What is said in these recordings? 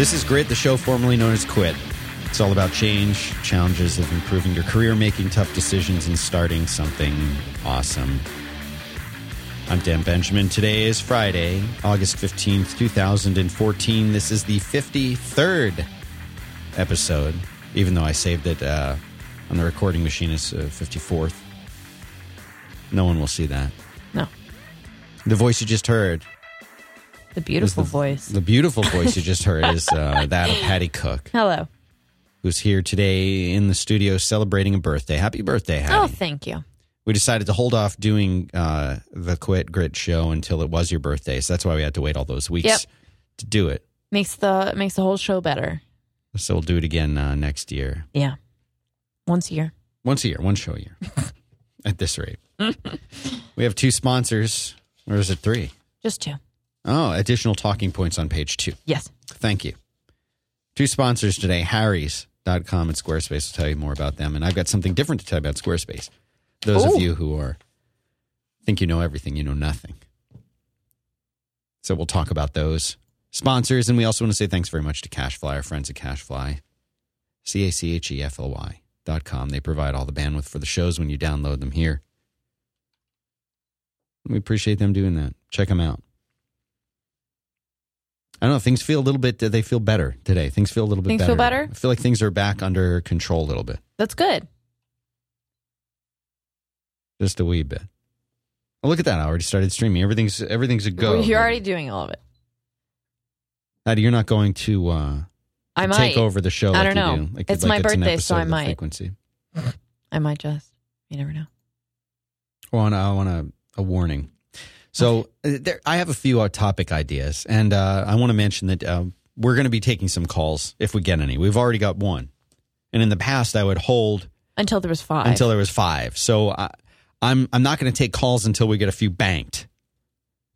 This is Grit, the show formerly known as Quit. It's all about change, challenges of improving your career, making tough decisions, and starting something awesome. I'm Dan Benjamin. Today is Friday, August 15th, 2014. This is the 53rd episode, even though I saved it uh, on the recording machine as uh, 54th. No one will see that. No. The voice you just heard The beautiful the, voice. The beautiful voice you just heard is uh, that of Hattie Cooke, Hello. who's here today in the studio celebrating a birthday. Happy birthday, Hattie. Oh, thank you. we decided to hold off doing uh, the Quit Grit show until it was your birthday. So that's why we had to wait all those weeks Yep. to do it. Makes the makes the whole show better. So we'll do it again uh, next year. Yeah. Once a year. Once a year, one show a year at this rate. we have two sponsors, or is it three? Just two. Oh, additional talking points on page two. Yes. Thank you. Two sponsors today, Harry's.com and Squarespace will tell you more about them. And I've got something different to tell you about Squarespace. Those Ooh. of you who are think you know everything, you know nothing. So we'll talk about those sponsors. And we also want to say thanks very much to CacheFly, our friends at CacheFly. C A C H E F L Y dot com. They provide all the bandwidth for the shows when you download them here. We appreciate them doing that. Check them out. I don't know. Things feel a little bit. They feel better today. Things feel a little bit Things better. feel better? I feel like things are back under control a little bit, That's good. just a wee bit. Oh, look at that! I already started streaming. Everything's everything's a go. You're already doing all of it. Hattie, you're not going to, uh, I might. take over the show. I don't you know. do. Like, It's like my an birthday, so I might. Frequency. I might just. You never know. Well, I want a, a warning. So uh, there, I have a few uh, topic ideas, and uh, I want to mention that uh, we're going to be taking some calls if we get any. We've already got one, and in the past I would hold Until there was five. until there was five. So I, I'm I'm not going to take calls until we get a few banked.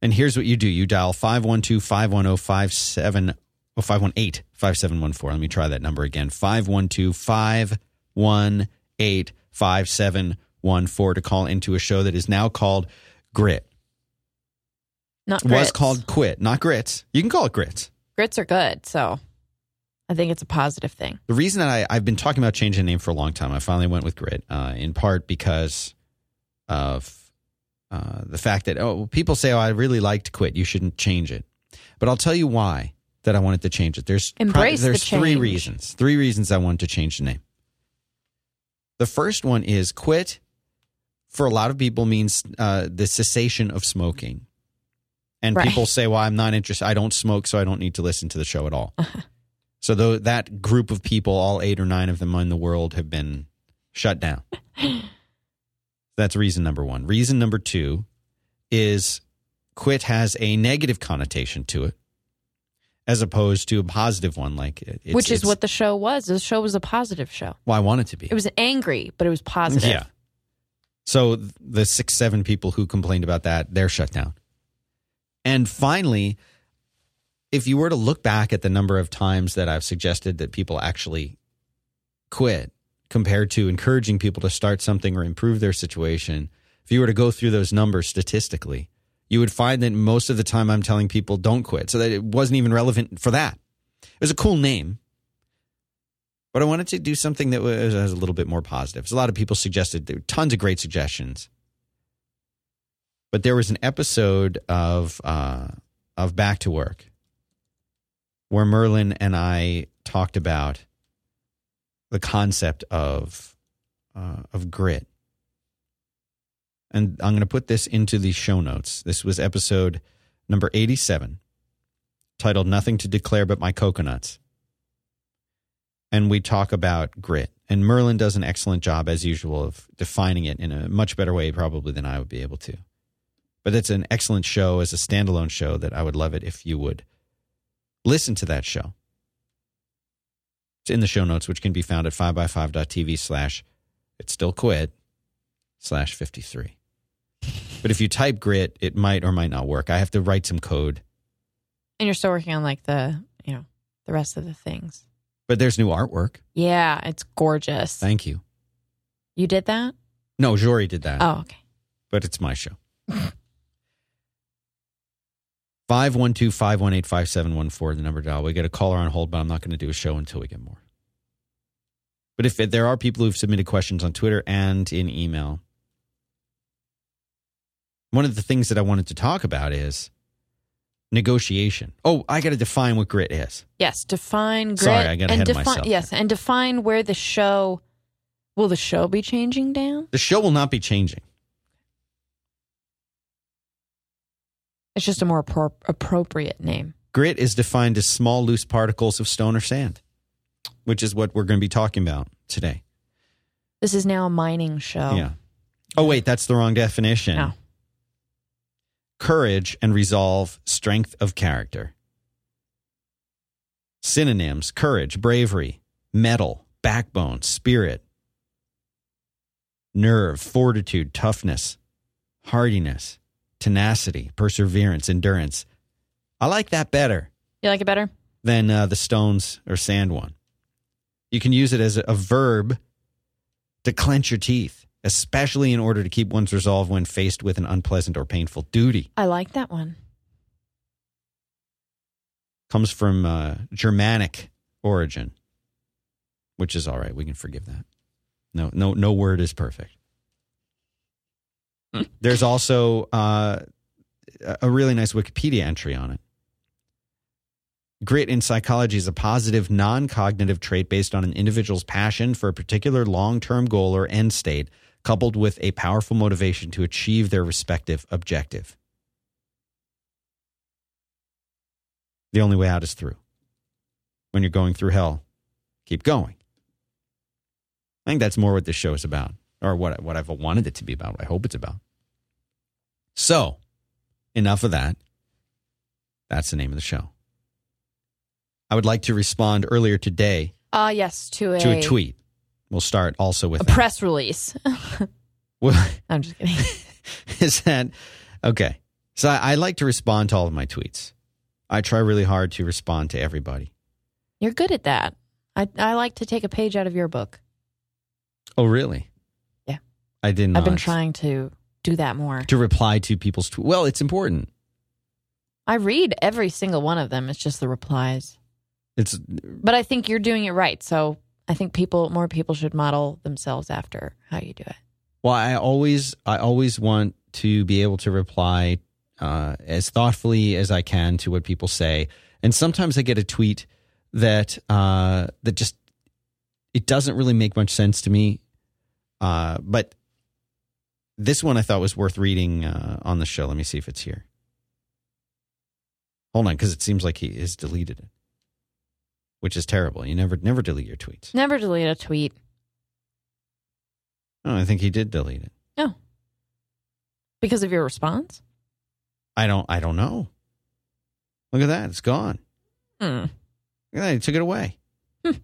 And here's what you do: you dial 512-510-57 oh, 518-5714. Let me try that number again: 512-518-5714 to call into a show that is now called Grit. Not Was called Quit, not Grits. You can call it Grits. grits are good, so I think it's a positive thing. The reason that I, I've been talking about changing the name for a long time, I finally went with Grit, uh, in part because of uh, the fact that oh, people say, "Oh, I really liked Quit. You shouldn't change it." But I'll tell you why that I wanted to change it. There's Embrace the there's three reasons. Three reasons I wanted to change the name. The first one is quit. For a lot of people, means uh, the cessation of smoking. And Right. people say, "Well, I'm not interested. I don't smoke, so I don't need to listen to the show at all." So though that group of people, all eight or nine of them in the world, have been shut down. That's reason number one. Reason number two is quit has a negative connotation to it, as opposed to a positive one. Like it's, Which is what the show was. The show was a positive show. well, I want it to be. It was angry, but it was positive. Yeah. So the six, seven people who complained about that, they're shut down. And finally, if you were to look back at the number of times that I've suggested that people actually quit compared to encouraging people to start something or improve their situation, if you were to go through those numbers statistically, you would find that most of the time I'm telling people don't quit. So that it wasn't even relevant for that. It was a cool name. But I wanted to do something that was, a little bit more positive. So a lot of people suggested there were tons of great suggestions. But there was an episode of uh, of Back to Work where Merlin and I talked about the concept of uh, of grit. And I'm going to put this into the show notes. This was episode number 87, titled Nothing to Declare But My Coconuts and we talk about grit. And Merlin does an excellent job, as usual, of defining it in a much better way, probably than I would be able to. But it's an excellent show as a standalone show that I would love it if you would listen to that show. It's in the show notes, which can be found at 5by5.tv slash it's still quit slash 53. But if you type grit, it might or might not work. I have to write some code. And you're still working on like the, you know, the rest of the things. But there's new artwork. Yeah, it's gorgeous. Thank you. you did that? No, Jory did that. Oh, okay. but it's my show. 512 518 5714, the number dial. We get a caller on hold, but I'm not going to do a show until we get more. But if there are people who've submitted questions on Twitter and in email, one of the things that I wanted to talk about is negotiation. Oh, I got to define what grit is. Yes, define grit. Sorry, I got and ahead of myself Yes, and define where the show will the show be changing down? The show will not be changing. It's just a more appro- appropriate name. Grit is defined as small, loose particles of stone or sand, which is what we're going to be talking about today. This is now a mining show. Yeah. Oh, wait, that's the wrong definition. No. Courage and resolve, strength of character. Synonyms courage, bravery, metal, backbone, spirit, nerve, fortitude, toughness, hardiness, tenacity, perseverance, endurance. I like that better You like it better? than uh, the stones or sand one. You can use it as a, verb to clench your teeth, especially in order to keep one's resolve when faced with an unpleasant or painful duty. I like that one. Comes from uh, Germanic origin, which is all right. We can forgive that. No, no, no word is perfect. There's also uh, a really nice Wikipedia entry on it. Grit in psychology is a positive, non cognitive trait based on an individual's passion for a particular long term goal or end state, coupled with a powerful motivation to achieve their respective objective. The only way out is through. When you're going through hell, keep going. I think that's more what this show is about, or what, what I've wanted it to be about. I hope it's about. So, enough of that. That's the name of the show. I would like to respond earlier today Ah, yes, to a, to a tweet. We'll start also with a that. press release. Well, I'm just kidding. is that okay? So I, I like to respond to all of my tweets. I try really hard to respond to everybody. You're good at that. I I like to take a page out of your book. Oh, really? I did not. I've been trying to do that more. to reply to people's tweets. Well, it's important. I read every single one of them. It's just the replies. It's But I think you're doing it right. So I think people, more people should model themselves after how you do it. well, I always, I always want to be able to reply uh, as thoughtfully as I can to what people say. And sometimes I get a tweet that uh, that just it doesn't really make much sense to me. Uh, but this one I thought was worth reading uh, on the show. Let me see if it's here. Hold on, because it seems like he has deleted it, which is terrible. You never, never delete your tweets. Never delete a tweet. Oh, I think he did delete it. No. Because of your response? I don't, I don't know. Look at that, it's gone. Hmm. Look at that, he took it away. Hmm.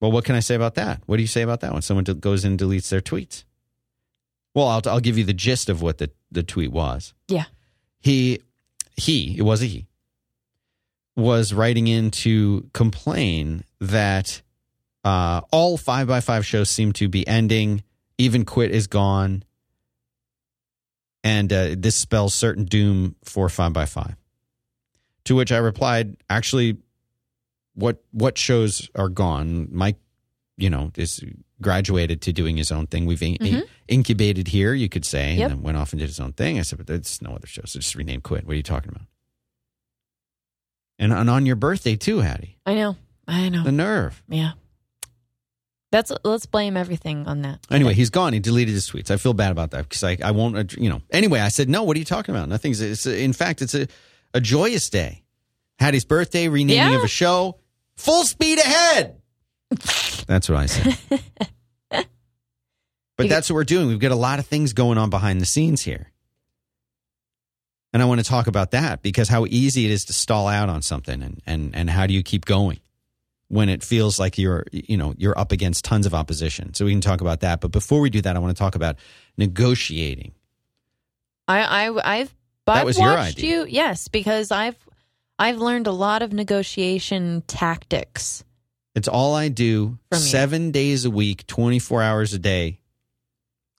Well, what can I say about that? What do you say about that when someone goes and deletes their tweets? Well, I'll, I'll give you the gist of what the, the tweet was. Yeah. He, he, it was a he, was writing in to complain that uh, all five by five shows seem to be ending. Even quit is gone, and uh, this spells certain doom for five by five. To which I replied, actually, what what shows are gone? Mike, you know, is graduated to doing his own thing. We've in- Mhm. incubated here, you could say, Yep. and then went off and did his own thing. I said, but there's no other show, so just rename Quit. What are you talking about? And, and on your birthday too, Hattie. I know. I know. The nerve. yeah. That's let's blame everything on that. Anyway, he's gone. He deleted his tweets. I feel bad about that because I, I won't, uh, you know. Anyway, I said, no, what are you talking about? Nothing's, it's a, in fact, it's a, a joyous day. Hattie's birthday, renaming Yeah. of a show, full speed ahead. That's what I said. but that's what we're doing. We've got a lot of things going on behind the scenes here. And I want to talk about that because how easy it is to stall out on something and, and, and how do you keep going when it feels like you're you know you're up against tons of opposition. So we can talk about that. But before we do that, I want to talk about negotiating. I, I I've That I've was your watched idea. you yes because I've I've learned a lot of negotiation tactics. It's all I do From you. seven days a week, twenty four hours a day,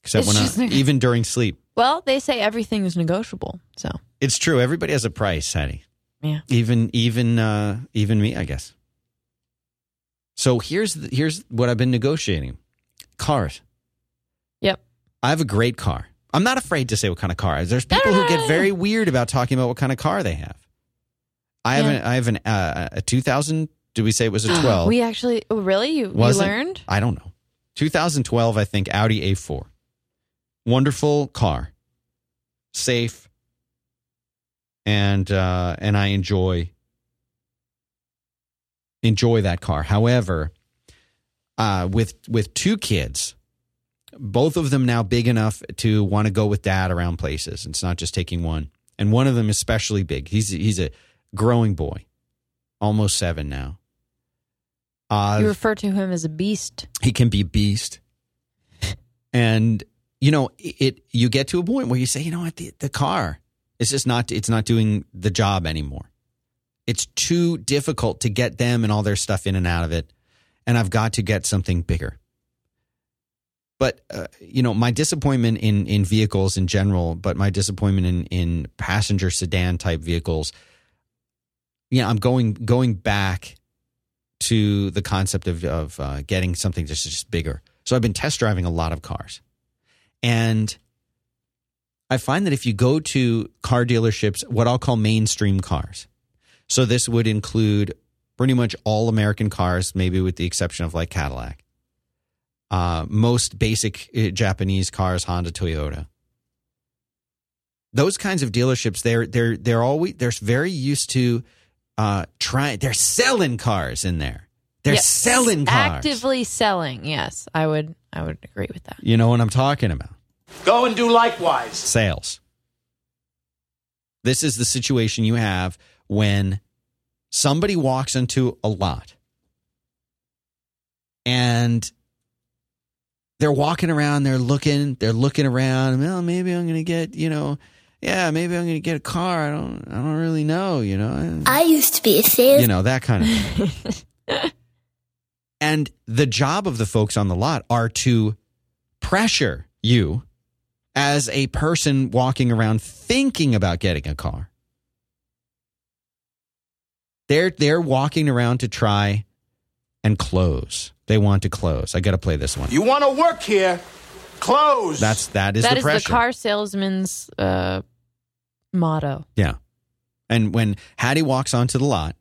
except It's when I, just neg- even during sleep. Well, they say everything is negotiable. So It's true. Everybody has a price, Hattie. Yeah. Even even uh, even me, I guess. So here's the, here's what I've been negotiating: cars. Yep. I have a great car. I'm not afraid to say what kind of car. There's No, people no, who no, get no, very weird about talking about what kind of car they have. I have Yeah. an I have an uh, a 2000. Did we say it was a 12? we actually oh, really you, you Was it? learned? I don't know. 2012, I think Audi A4. Wonderful car, safe, and uh, and I enjoy enjoy that car. However, uh, with with two kids, both of them now big enough to want to go with dad around places. It's not just taking one, and one of them especially big. He's he's a growing boy, almost seven now. Uh, You refer to him as a beast. he can be a beast. And you know it you get to a point where you say you know what? The, the car is just not it's not doing the job anymore. It's too difficult to get them and all their stuff in and out of it. And i've got to get something bigger. But uh, you know my disappointment in in vehicles in general but my disappointment in in passenger sedan type vehicles yeah i'm going going back to the concept of of uh, getting something just just bigger. So I've been test driving a lot of cars, and I find that if you go to car dealerships, what I'll call mainstream cars, so this would include pretty much all American cars, maybe with the exception of like Cadillac, uh, most basic uh, Japanese cars, Honda, Toyota. Those kinds of dealerships, they're they're they're always they're very used to uh, trying. They're selling cars in there. They're Yes. selling cars. Actively selling. Yes, I would. I would agree with that. You know what I'm talking about? Go and do likewise. Sales. This is the situation you have when somebody walks into a lot and they're walking around, they're looking, they're looking around. Well, maybe I'm going to get, you know, yeah, maybe I'm going to get a car. I don't, I don't really know, you know. I used to be a sales you know that kind of thing. and the job of the folks on the lot are to pressure you as a person walking around thinking about getting a car. They're they're walking around to try and close. They want to close. I got to play this one. You want to work here? Close. That's that is That the is pressure. the car salesman's uh, motto. Yeah. And when Hattie walks onto the lot,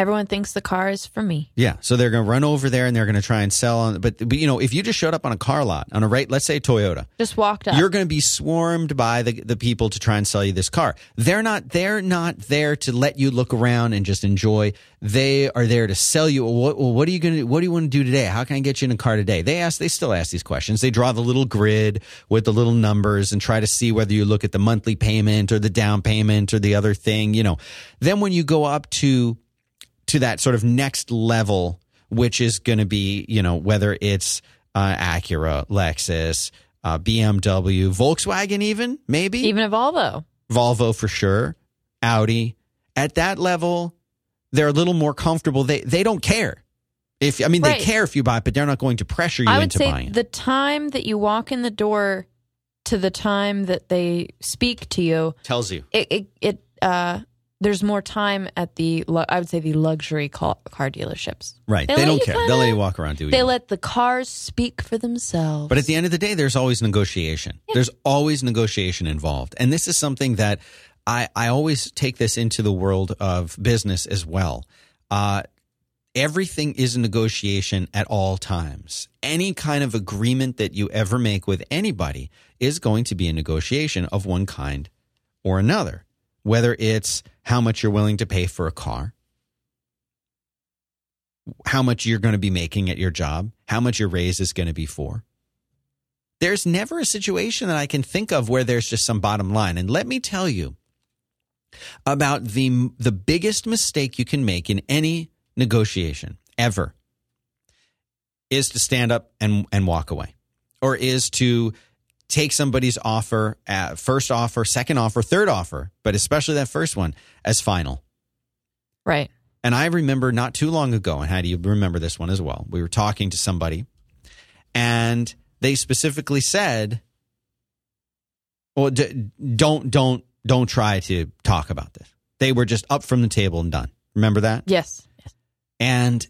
Everyone thinks the car is for me. Yeah, so they're going to run over there and they're going to try and sell on. But, but you know, if you just showed up on a car lot on a rate, let's say Toyota, Just walked up. you're going to be swarmed by the the people to try and sell you this car. They're not they're not there to let you look around and just enjoy. They are there to sell you. What well, what are you going to what do you want to do today? How can I get you in a car today? They ask they still ask these questions. They draw the little grid with the little numbers and try to see whether you look at the monthly payment or the down payment or the other thing, you know. Then when you go up to to that sort of next level, which is going to be, you know, whether it's uh, Acura, Lexus, uh, BMW, Volkswagen, even maybe Even a Volvo. Volvo for sure, Audi. At that level, they're a little more comfortable. They they don't care. If I mean, Right. they care if you buy it, but they're not going to pressure you I would into say buying it. the time that you walk in the door to the time that they speak to you, Tells you. it it, it uh, there's more time at the I would say the luxury car, dealerships. Right. They They, don't care. kinda- They'll let you walk around do They let the cars speak for themselves. But at the end of the day, there's always negotiation. There's always negotiation involved. And this is something that I, I always take this into the world of business as well. Uh, everything is a negotiation at all times. Any kind of agreement that you ever make with anybody is going to be a negotiation of one kind or another, whether it's how much you're willing to pay for a car, how much you're going to be making at your job, how much your raise is going to be for. There's never a situation that I can think of where there's just some bottom line. And let me tell you about the the biggest mistake you can make in any negotiation ever is to stand up and and walk away or is to take somebody's offer uh, first offer second offer third offer but especially that first one as final right. and I remember not too long ago, and how do you remember this one as well? We were talking to somebody, and they specifically said, Well, d- don't don't don't try to talk about this. They were just up from the table and done. Remember that? Yes. yes. And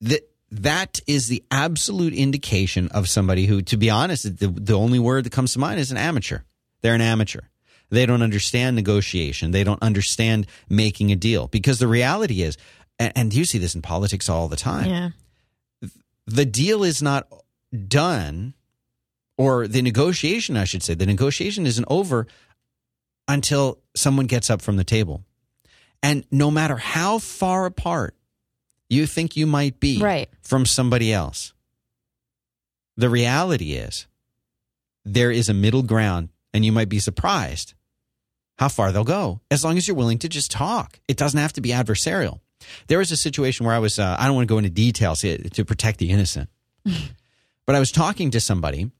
that that is the absolute indication of somebody who, to be honest, the, the only word that comes to mind is an amateur. They're an amateur. They don't understand negotiation. They don't understand making a deal because the reality is, and, and you see this in politics all the time. Yeah. The deal is not done, or the negotiation, I should say, the negotiation isn't over until someone gets up from the table. And no matter how far apart you think you might be Right. from somebody else, the reality is there is a middle ground, and you might be surprised how far they'll go as long as you're willing to just talk. It doesn't have to be adversarial. There was a situation where I was, uh, I don't want to go into details to to protect the innocent, but I was talking to somebody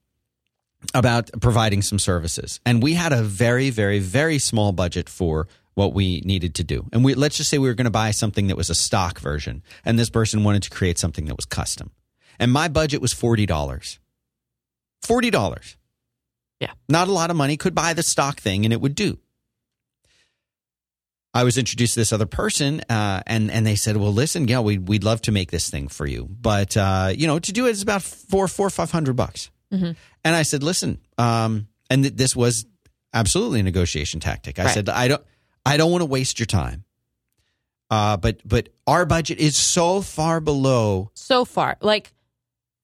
about providing some services. And we had a very, very, very small budget for what we needed to do. And we let's just say we were going to buy something that was a stock version, and this person wanted to create something that was custom. And my budget was forty dollars. Forty dollars. Yeah. Not a lot of money. Could buy the stock thing and it would do. I was introduced to this other person, uh, and and they said, "Well, listen, yeah, we we'd love to make this thing for you, but uh, you know, to do it is about four, four, five hundred bucks." Mhm. And I said, "Listen," um, and th- this was absolutely a negotiation tactic. I Right. said, "I don't, I don't want to waste your time, uh, but but our budget is so far below So far, like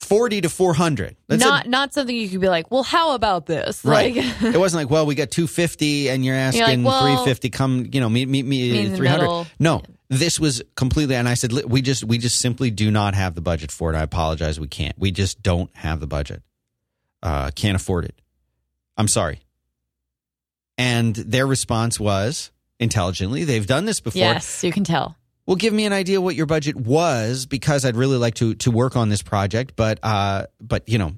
forty to four hundred. not not something you could be like, well, how about this? Right. Like, it wasn't like, well, we got 250 and you're asking like, well, 350 come, you know, meet meet me in 300. No. This was completely and I said we just we just simply do not have the budget for it. I apologize, we can't. We just don't have the budget. Uh can't afford it. I'm sorry. And their response was intelligently, they've done this before. yes, you can tell. Well, give me an idea what your budget was because I'd really like to to work on this project, but uh, but you know,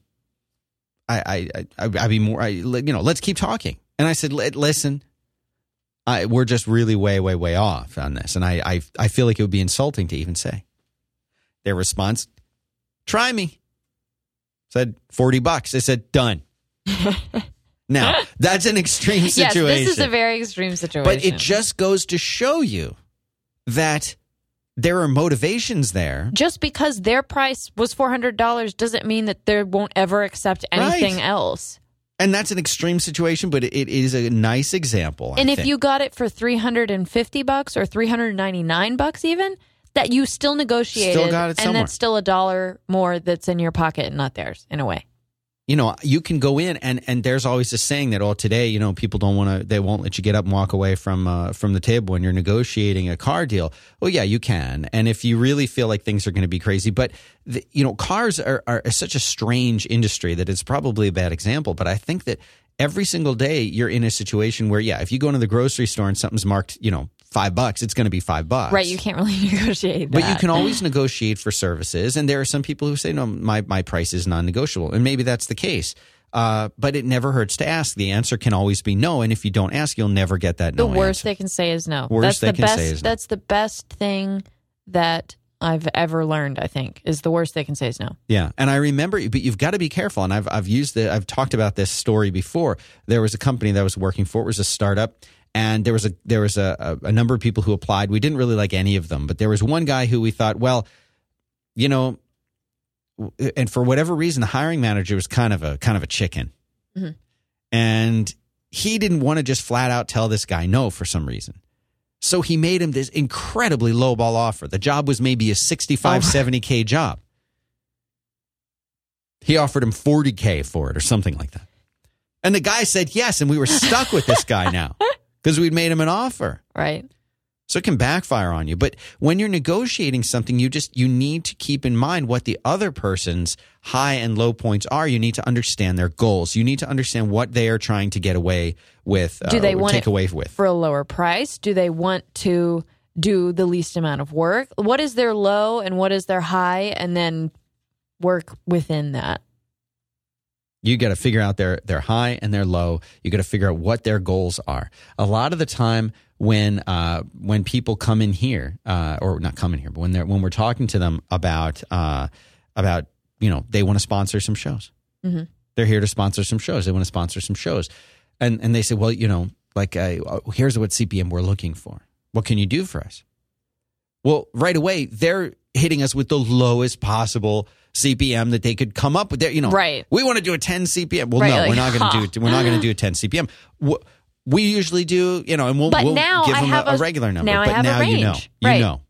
I I I I'd be more, I, you know, let's keep talking. And I said, listen, I, we're just really way way way off on this, and I I I feel like it would be insulting to even say. Their response, try me. Said forty bucks. I said done. now that's an extreme situation. Yes, this is a very extreme situation. But it just goes to show you that there are motivations there. just because their price was four hundred dollars doesn't mean that they won't ever accept anything Right. else. And that's an extreme situation, but it, is a nice example. I and if think. you got it for three hundred and fifty bucks or three hundred ninety nine bucks, even that you still negotiated, Still got it and that's still a dollar more that's in your pocket and not theirs in a way. You know, you can go in and and there's always this saying that oh today, you know, people don't want to they won't let you get up and walk away from uh, from the table when you're negotiating a car deal. Well, yeah, you can. And if you really feel like things are going to be crazy, but the, you know, cars are, are such a strange industry that it's probably a bad example, but I think that every single day you're in a situation where yeah, if you go into the grocery store and something's marked, you know, 5 bucks, it's going to be 5 bucks. Right? You can't really negotiate. But you can always negotiate for services, and there are some people who say, "No, my my price is non-negotiable," and maybe that's the case. Uh, but it never hurts to ask. The answer can always be no, and if you don't ask, you'll never get that no. the no worst answer. they can say is no. Worst that's they the can best. say is no. That's the best thing that I've ever learned. I think is the worst they can say is no. Yeah, and I remember, but you've got to be careful. And I've I've used the I've talked about this story before. There was a company that I was working for. It was a startup, and there was a there was a, a, number of people who applied. We didn't really like any of them, but there was one guy who we thought, well, you know, and for whatever reason, the hiring manager was kind of a kind of a chicken, Mhm. and he didn't want to just flat out tell this guy no for some reason. So he made him this incredibly low ball offer. The job was maybe a 65, Oh. 70K job. He offered him 40K for it or something like that. And the guy said yes. And we were stuck with this guy now because we'd made him an offer. Right? So it can backfire on you. But when you're negotiating something, you just, you need to keep in mind what the other person's high and low points are. You need to understand their goals. You need to understand what they are trying to get away with, Do uh, they want take away with. for a lower price? Do they want to do the least amount of work? What is their low and what is their high, and then work within that? You got to figure out their their high and their low. You got to figure out what their goals are. A lot of the time, when uh, when people come in here, uh, or not come in here, but when they're when we're talking to them about uh, about you know they want to sponsor some shows, Mhm. They're here to sponsor some shows. They want to sponsor some shows, and and they say, well, you know, like uh, here's what CPM we're looking for. What can you do for us? Well, right away they're hitting us with the lowest possible CPM that they could come up with. There, you know, Right. We want to do a 10 CPM. Well, Right, no, like, we're not going huh. Mm. to do. We're not going to do a 10 CPM. We usually do, you know, and we'll, But we'll now give I them a, a regular number. now I but have a now you know, you Right. know.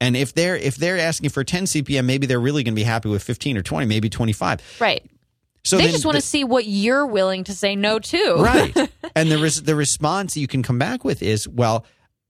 And if they're if they're asking for 10 CPM, maybe they're really going to be happy with 15 or 20, maybe 25. Right. So they just want the- to see what you're willing to say no to. right. and the res- the response you can come back with is, well,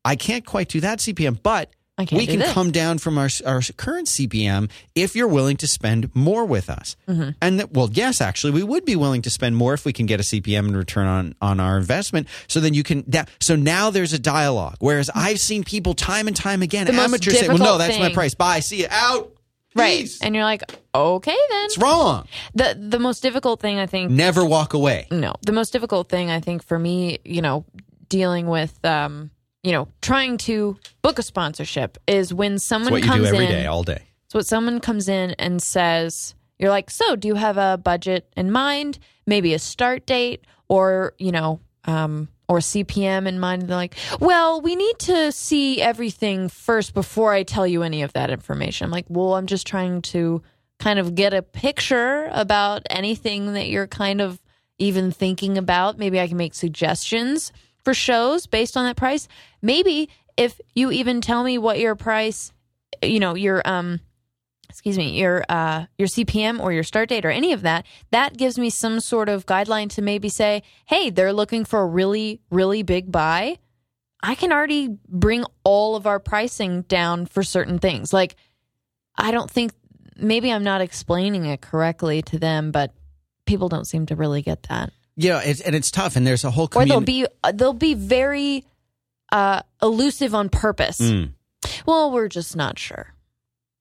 I can't quite do that CPM, but I we can this. come down from our our current CPM if you're willing to spend more with us. Mm-hmm. And that, well, yes, actually, we would be willing to spend more if we can get a CPM in return on on our investment. So then you can. That, so now there's a dialogue. Whereas I've seen people time and time again, The amateurs say, "Well, no, that's my price. Bye. See you out." Right. And you're like, okay then. It's wrong. The the most difficult thing I think Never walk away. no. The most difficult thing I think for me, you know, dealing with um, you know, trying to book a sponsorship is when someone It's what you comes do every in day, all day. So what someone comes in and says, you're like, so do you have a budget in mind? Maybe a start date or, you know, um, or CPM in mind. And they're like, well, we need to see everything first before I tell you any of that information. I'm like, well, I'm just trying to kind of get a picture about anything that you're kind of even thinking about. Maybe I can make suggestions for shows based on that price. Maybe if you even tell me what your price, you know, your um excuse me, your uh your CPM or your start date or any of that, that gives me some sort of guideline to maybe say, "Hey, they're looking for a really really big buy." I can already bring all of our pricing down for certain things. Like I don't think maybe I'm not explaining it correctly to them, but people don't seem to really get that. Yeah, it's, and it's tough. And there's a whole Or community. they'll be uh, they'll be very uh elusive on purpose. Mm. Well, we're just not sure.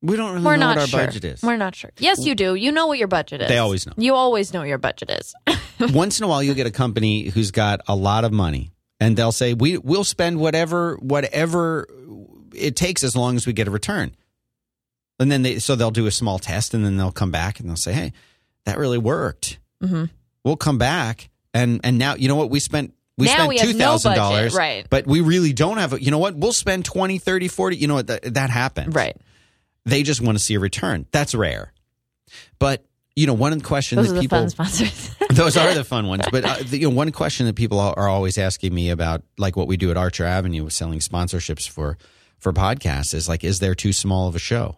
We don't really We're know not what our sure. budget is. We're not sure. Yes, you do. You know what your budget is. They always know. You always know what your budget is. Once in a while, you'll get a company who's got a lot of money, and they'll say, "We we'll spend whatever whatever it takes as long as we get a return." And then they so they'll do a small test, and then they'll come back and they'll say, "Hey, that really worked. Mhm. We'll come back and and now you know what we spent." We Now spent we have two no thousand dollars, right. But we really don't have. A, you know what? We'll spend 20 30 40 You know what? That, that happens, right. They just want to see a return. That's rare. But you know, one question Those that are the people fun sponsors. those are the fun ones. But uh, the, you know, one question that people are always asking me about, like what we do at Archer Avenue with selling sponsorships for for podcasts, is like, is there too small of a show?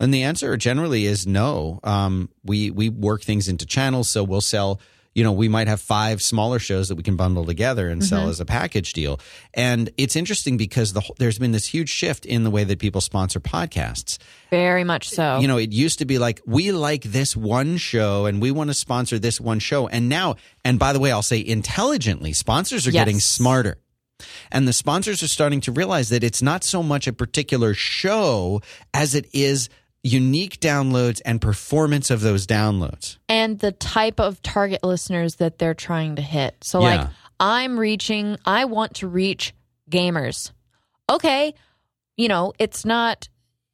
And the answer generally is no. Um, we we work things into channels, so we'll sell. You know, we might have five smaller shows that we can bundle together and sell mm-hmm. as a package deal. And it's interesting because the, there's been this huge shift in the way that people sponsor podcasts Very much so. you know, it used to be like, we like this one show and we want to sponsor this one show. And now, and by the way, I'll say intelligently, sponsors are Yes. getting smarter. And the sponsors are starting to realize that it's not so much a particular show as it is unique downloads and performance of those downloads. and the type of target listeners that they're trying to hit. So, Yeah. like, I'm reaching, I want to reach gamers. Okay, you know, it's not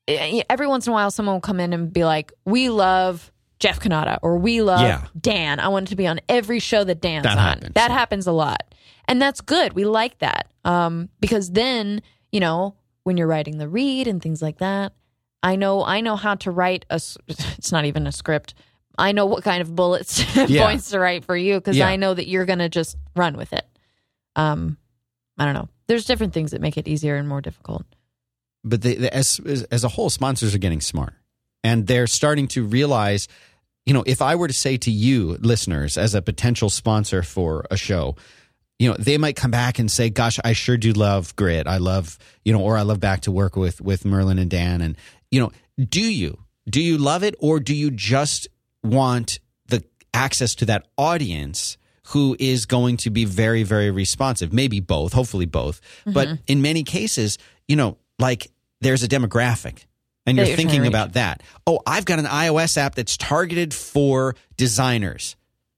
eh, every once in a while someone will come in and be like, we love Jeff Kanata or we love Yeah. Dan. I want it to be on every show that Dan's That on. happens, that happens a lot. And that's good. We like that. Um, because then, you know, when you're writing the read and things like that, I know I know how to write a it's not even a script. I know what kind of bullets Yeah. points to write for you because Yeah. I know that you're going to just run with it. Um I don't know. There's different things that make it easier and more difficult. but the, the, as, as as a whole, sponsors are getting smart and they're starting to realize. You know, if I were to say to you, listeners, as a potential sponsor for a show, you know, they might come back and say, "Gosh, I sure do love Grit. I love, you know, or I love back to work with with Merlin and Dan." And you know, do you do you love it, or do you just want the access to that audience? Who is going to be very, very responsive? Maybe both, hopefully both. Mm-hmm. But in many cases, you know, like there's a demographic and you're you're thinking about that. Oh, I've got an iOS app that's targeted for designers.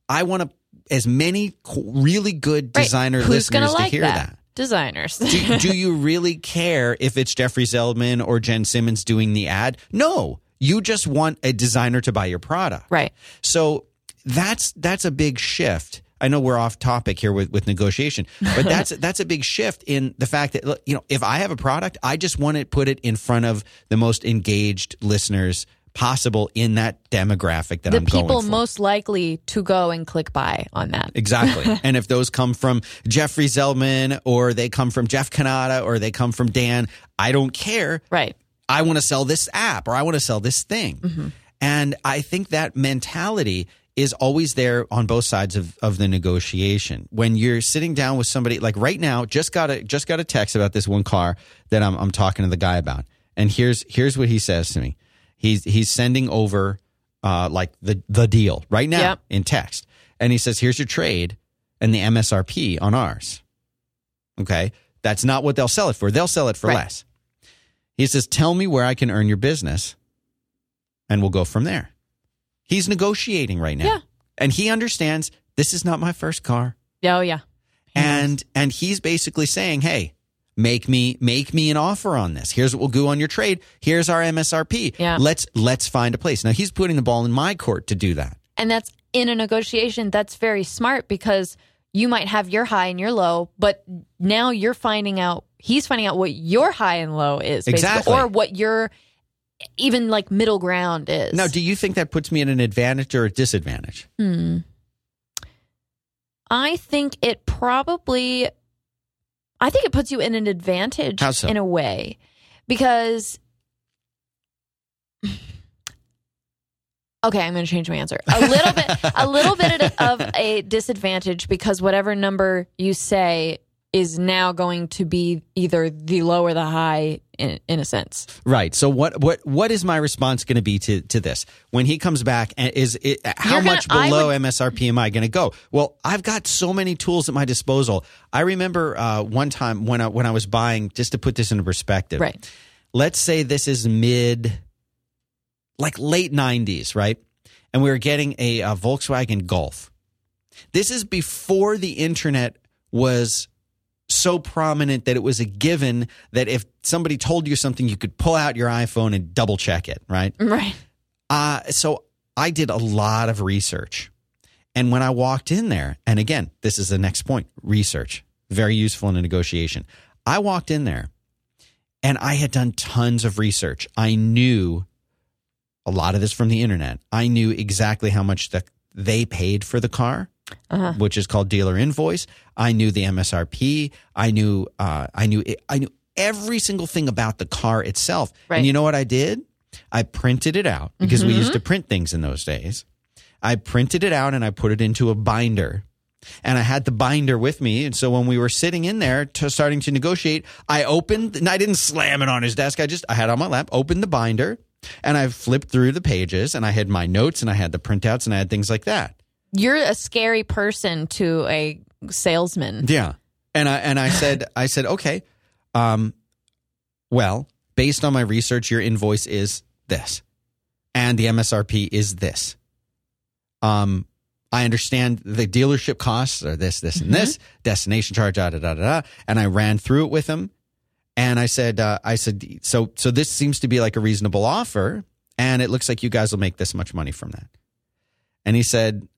I want to as many really good Right. designer gonna listeners to like hear that? that. Designers. Do, do you really care if it's Jeffrey Zeldman or Jen Simmons doing the ad? No, you just want a designer to buy your product. right. So that's that's a big shift. I know we're off topic here with, with negotiation, but that's that's a big shift in the fact that you know if I have a product, I just want to put it in front of the most engaged listeners possible in that demographic that the I'm going people most likely to go and click buy on that. Exactly. and if those come from Jeffrey Zeldman or they come from Jeff Kanata or they come from Dan, I don't care. Right. I want to sell this app or I want to sell this thing. Mm-hmm. And I think that mentality is always there on both sides of, of the negotiation. When you're sitting down with somebody, like right now, just got a just got a text about this one car that I'm I'm talking to the guy about. And here's here's what he says to me. He's he's sending over uh, like the the deal right now Yep. in text. And he says, Here's your trade and the MSRP on ours. Okay. That's not what they'll sell it for. They'll sell it for Right. less. He says, Tell me where I can earn your business, and we'll go from there. He's negotiating right now. Yeah. And he understands this is not my first car. Oh yeah. And and he's basically saying, Hey, make me make me an offer on this. Here's what we'll do on your trade. Here's our MSRP. Yeah. Let's let's find a place. Now he's putting the ball in my court to do that. And that's in a negotiation, that's very smart because you might have your high and your low, but now you're finding out, he's finding out what your high and low is, Exactly. or what your even like middle ground is. Now, do you think that puts me at an advantage or a disadvantage? Hmm. I think it probably, I think it puts you in an advantage so? in a way because. Okay, I'm going to change my answer. A little bit, a little bit of a disadvantage because whatever number you say is now going to be either the low or the high in, in a sense. Right. So what what what is my response going to be to to this when he comes back? And is it, how gonna- much below would- MSRP am I going to go? Well, I've got so many tools at my disposal. I remember uh, one time when I when I was buying, just to put this into perspective. Right. Let's say this is mid, like late '90s, right? And we were getting a, uh Volkswagen Golf. This is before the internet was so prominent that it was a given that if somebody told you something, you could pull out your iPhone and double check it, right? Right. Uh, so I did a lot of research. And when I walked in there, and again, this is the next point research, very useful in a negotiation. I walked in there and I had done tons of research. I knew a lot of this from the internet. I knew exactly how much the, they paid for the car Uh-huh. which is called dealer invoice. I knew the MSRP. I knew uh, I knew I knew every single thing about the car itself. Right. And you know what I did? I printed it out because we Mm-hmm. used to print things in those days. I printed it out and I put it into a binder. And I had the binder with me. And so when we were sitting in there to starting to negotiate, I opened and I didn't slam it on his desk. I just I had it on my lap, opened the binder, and I flipped through the pages and I had my notes and I had the printouts and I had things like that. You're a scary person to a salesman. Yeah. And I and I said I said okay, um, well, based on my research, your invoice is this, and the MSRP is this. Um, I understand the dealership costs are this, this, and this. Destination charge, da da da da. da. And I ran through it with him, and I said, uh, I said, so so this seems to be like a reasonable offer, and it looks like you guys will make this much money from that. And he said,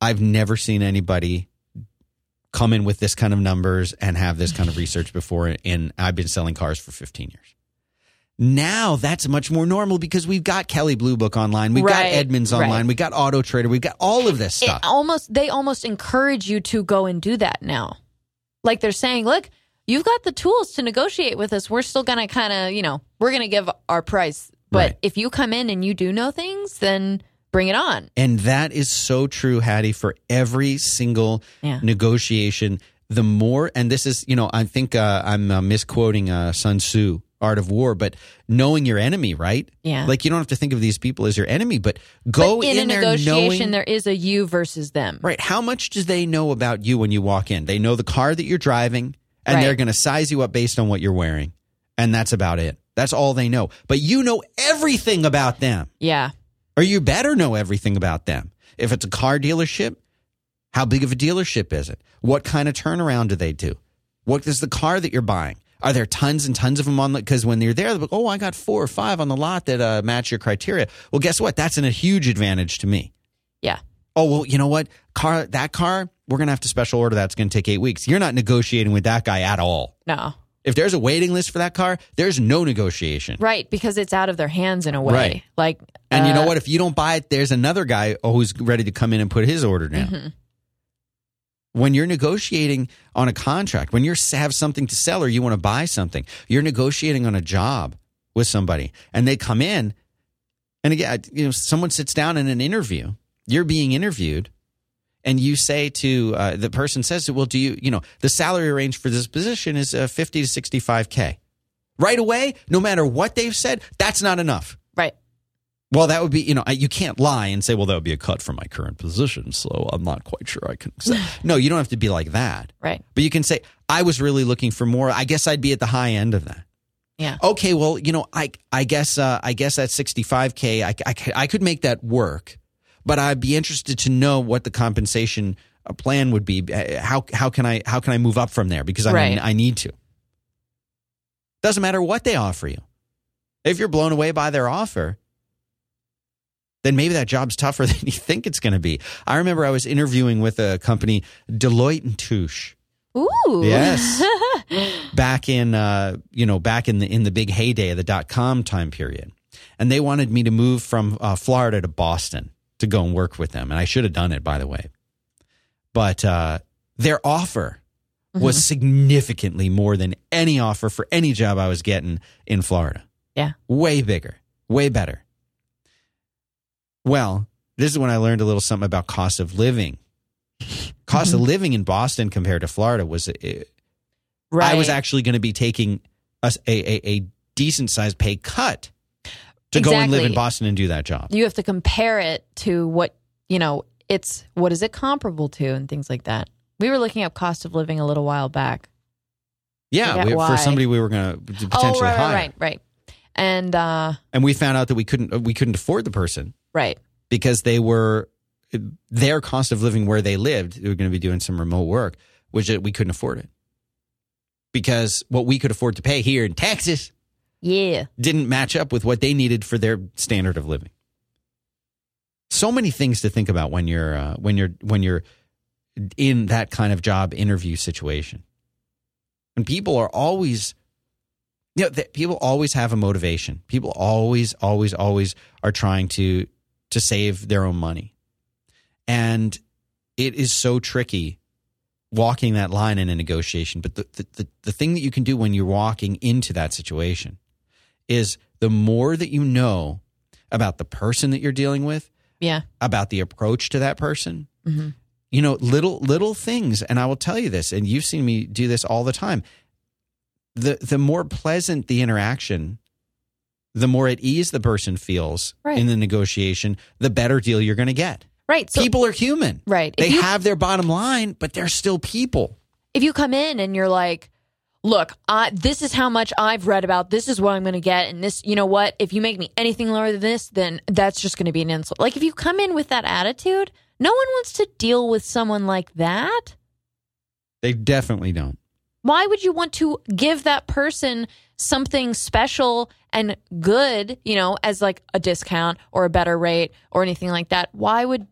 I've never seen anybody come in with this kind of numbers and have this kind of research before and I've been selling cars for 15 years. Now that's much more normal because we've got Kelley Blue Book online, we've got Right, Edmunds right. online, we got Auto Trader, we've got all of this It stuff. almost they almost encourage you to go and do that now. Like they're saying, look, you've got the tools to negotiate with us. We're still going to kind of, you know, we're going to give our price. But Right. if you come in and you do know things, then bring it on. And that is so true, Hattie, for every single Yeah. negotiation. The more, and this is, you know, I think uh, I'm uh, misquoting uh, Sun Tzu, Art of War, but knowing your enemy, right? Yeah. Like you don't have to think of these people as your enemy, but go but in, a there negotiation, knowing, there is a you versus them. right? How much do they know about you when you walk in? They know the car that you're driving, and Right. they're going to size you up based on what you're wearing, and that's about it. That's all they know. But you know everything about them Yeah. Or you better know everything about them. If it's a car dealership, how big of a dealership is it? What kind of turnaround do they do? What is the car that you're buying? Are there tons and tons of them on the? Because when you're there, they're like, oh, I got four or five on the lot that uh, match your criteria. Well, guess what? That's an, a huge advantage to me. Yeah. Oh well, you know what? Car that car, we're gonna have to special order. That's gonna take eight weeks. You're not negotiating with that guy at all. No. If there's a waiting list for that car, there's no negotiation. Right, because it's out of their hands in a way. Right. Like And you know uh, what? If you don't buy it, there's another guy who's ready to come in and put his order down. Mm-hmm. When you're negotiating on a contract, when you have something to sell or you want to buy something, you're negotiating on a job with somebody, and they come in, and again, you know, someone sits down in an interview. You're being interviewed, and you say to uh, the person says, "Well, do you, you know, the salary range for this position is uh, 50 to 65 k." Right away, no matter what they've said, that's not enough. Right. Well, that would be, you know, you can't lie and say, well, that would be a cut from my current position. So I'm not quite sure I can accept. no, you don't have to be like that. Right. But you can say, I was really looking for more. I guess I'd be at the high end of that. Yeah. Okay, well, you know, I I guess uh, I guess at 65k, I, I, I could make that work, but I'd be interested to know what the compensation uh, plan would be. Uh, How how can I how can I move up from there? Because I Right. I need to. Doesn't matter what they offer you. If you're blown away by their offer, then maybe that job's tougher than you think it's going to be. I remember I was interviewing with a company, Deloitte and Touche Ooh. Yes. back in uh, you know back in the in the big heyday of the dot com time period, and they wanted me to move from uh, Florida to Boston to go and work with them, and I should have done it by the way, but uh, their offer was significantly more than any offer for any job I was getting in Florida. Yeah. way bigger, way better. Well, this is when I learned a little something about cost of living. Cost of living in Boston compared to Florida was uh, Right. I was actually going to be taking a, a, a decent sized pay cut to go and live in Boston and do that job. you have to compare it to what you know it's what is it comparable to and things like that. We were looking up cost of living a little while back. Yeah, we, for somebody we were going to potentially oh right, hire, right right. And uh and we found out that we couldn't we couldn't afford the person. Right. Because they were their cost of living where they lived. They were going to be doing some remote work, which we couldn't afford it. Because what we could afford to pay here in Texas yeah didn't match up with what they needed for their standard of living. So many things to think about when you're uh, when you're when you're in that kind of job interview situation. And people are always you know, people always have a motivation. People always always always are trying to to save their own money. And it is so tricky walking that line in a negotiation. But the, the, the, the thing that you can do when you're walking into that situation is the more that you know about the person that you're dealing with, yeah about the approach to that person, Mhm. you know, little little things. And I will tell you this, and you've seen me do this all the time. The the more pleasant the interaction, the more at ease the person feels Right. in the negotiation, the better deal you're going to get. right so people are human. right They you, have their bottom line, but they're still people. if you come in and you're like look I, this is how much i've read about this is what i'm going to get and this you know what if you make me anything lower than this then that's just going to be an insult like if you come in with that attitude no one wants to deal with someone like that They definitely don't. why would you want to give that person something special and good, you know, as like a discount or a better rate or anything like that? Why would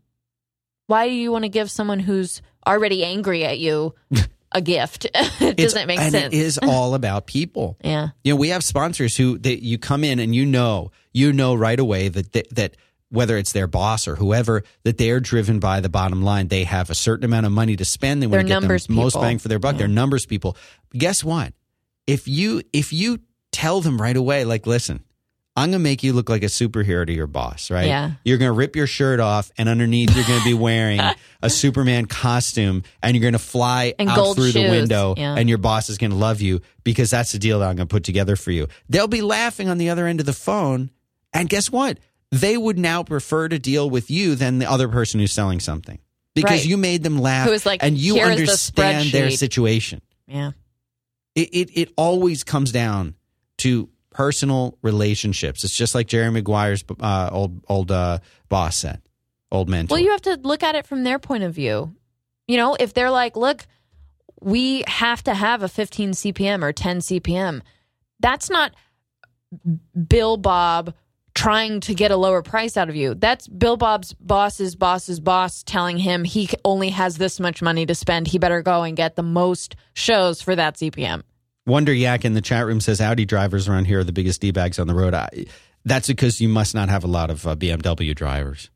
why do you want to give someone who's already angry at you a gift? it doesn't make sense? and sense. It is all about people. yeah. You know, we have sponsors who they, you come in and you know, you know right away that that, that whether it's their boss or whoever, that they're driven by the bottom line. They have a certain amount of money to spend. They want They're to get the most bang for their buck. They're numbers people. Guess what? If you if you tell them right away, like, listen, I'm gonna make you look like a superhero to your boss, right? Yeah. You're gonna rip your shirt off, and underneath you're gonna be wearing a Superman costume, and you're gonna fly And out through the window, Yeah. and your boss is gonna love you because that's the deal that I'm gonna put together for you. They'll be laughing on the other end of the phone, and guess what? They would now prefer to deal with you than the other person who's selling something because Right. you made them laugh, Who like, and you "Here's the understand their situation Yeah. it, it it always comes down to personal relationships. It's just like Jerry Maguire's uh, old old uh, boss said, old mentor. Well, you have to look at it from their point of view. You know, if they're like, look, we have to have a 15 CPM or 10 CPM, that's not Bill Bob trying to get a lower price out of you. That's Bill Bob's boss's boss's boss telling him he only has this much money to spend. He better go and get the most shows for that CPM. Wonder Yak in the chat room says Audi drivers around here are the biggest d bags on the road. I, that's because you must not have a lot of uh, BMW drivers.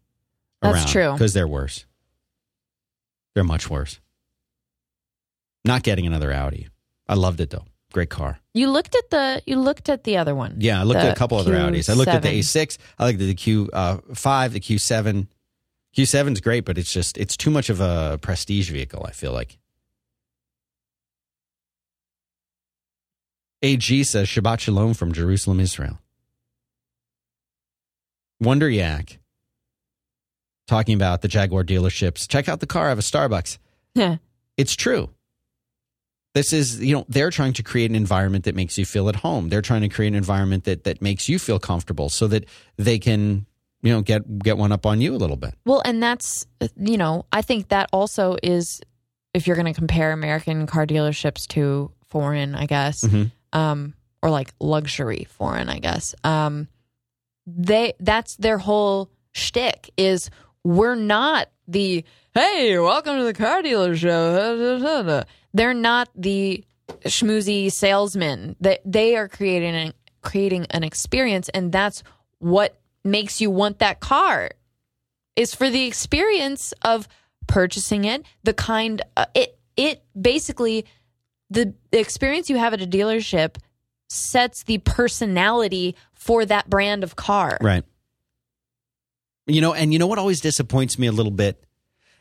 Around That's true. because they're worse. They're much worse. Not getting another Audi. I loved it though. Great car. You looked at the you looked at the other one. Yeah, I looked at a couple other Audis. I looked at the A6. I looked at the Q5, the Q7. Q7's great, but it's just it's too much of a prestige vehicle. I feel like. AG says Shabbat Shalom from Jerusalem, Israel. Wonder Yak talking about the Jaguar dealerships. Check out the car. I have a Starbucks. Yeah. It's true. This is, you know, they're trying to create an environment that makes you feel at home. They're trying to create an environment that that makes you feel comfortable so that they can, you know, get get one up on you a little bit. Well, and that's you know, I think that also is if you're going to compare American car dealerships to foreign, I guess, Mhm. Um, or like luxury foreign, I guess. Um, they that's their whole shtick is we're not the hey, welcome to the car dealer show. They're not the schmoozy salesmen. They they are creating an, creating an experience, and that's what makes you want that car is for the experience of purchasing it the kind uh, it it basically the, experience you have at a dealership sets the personality for that brand of car Right. You know, and you know what always disappoints me a little bit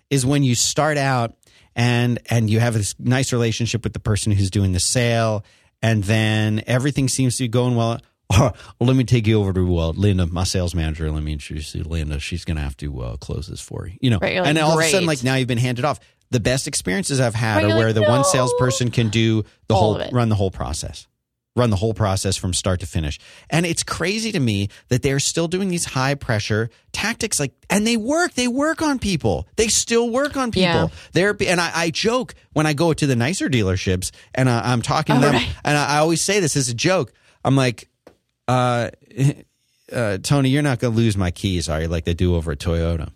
is when you start out and and you have this nice relationship with the person who's doing the sale, and then everything seems to be going well. well let me take you over to uh, Linda, my sales manager. Let me introduce you to Linda. She's going to have to uh, close this for you. You know, Right, like, and all of a sudden, like now you've been handed off. The best experiences I've had are where like, the one salesperson can do the All whole run the whole process run the whole process from start to finish. And it's crazy to me that they're still doing these high pressure tactics like and they work. They work on people. They still work on people. Yeah. They're and I, I joke when I go to the nicer dealerships and I, I'm talking to Oh, them right. and I, I always say this as a joke. I'm like, uh, uh, Tony, you're not going to lose my keys, are you? Like they do over at Toyota.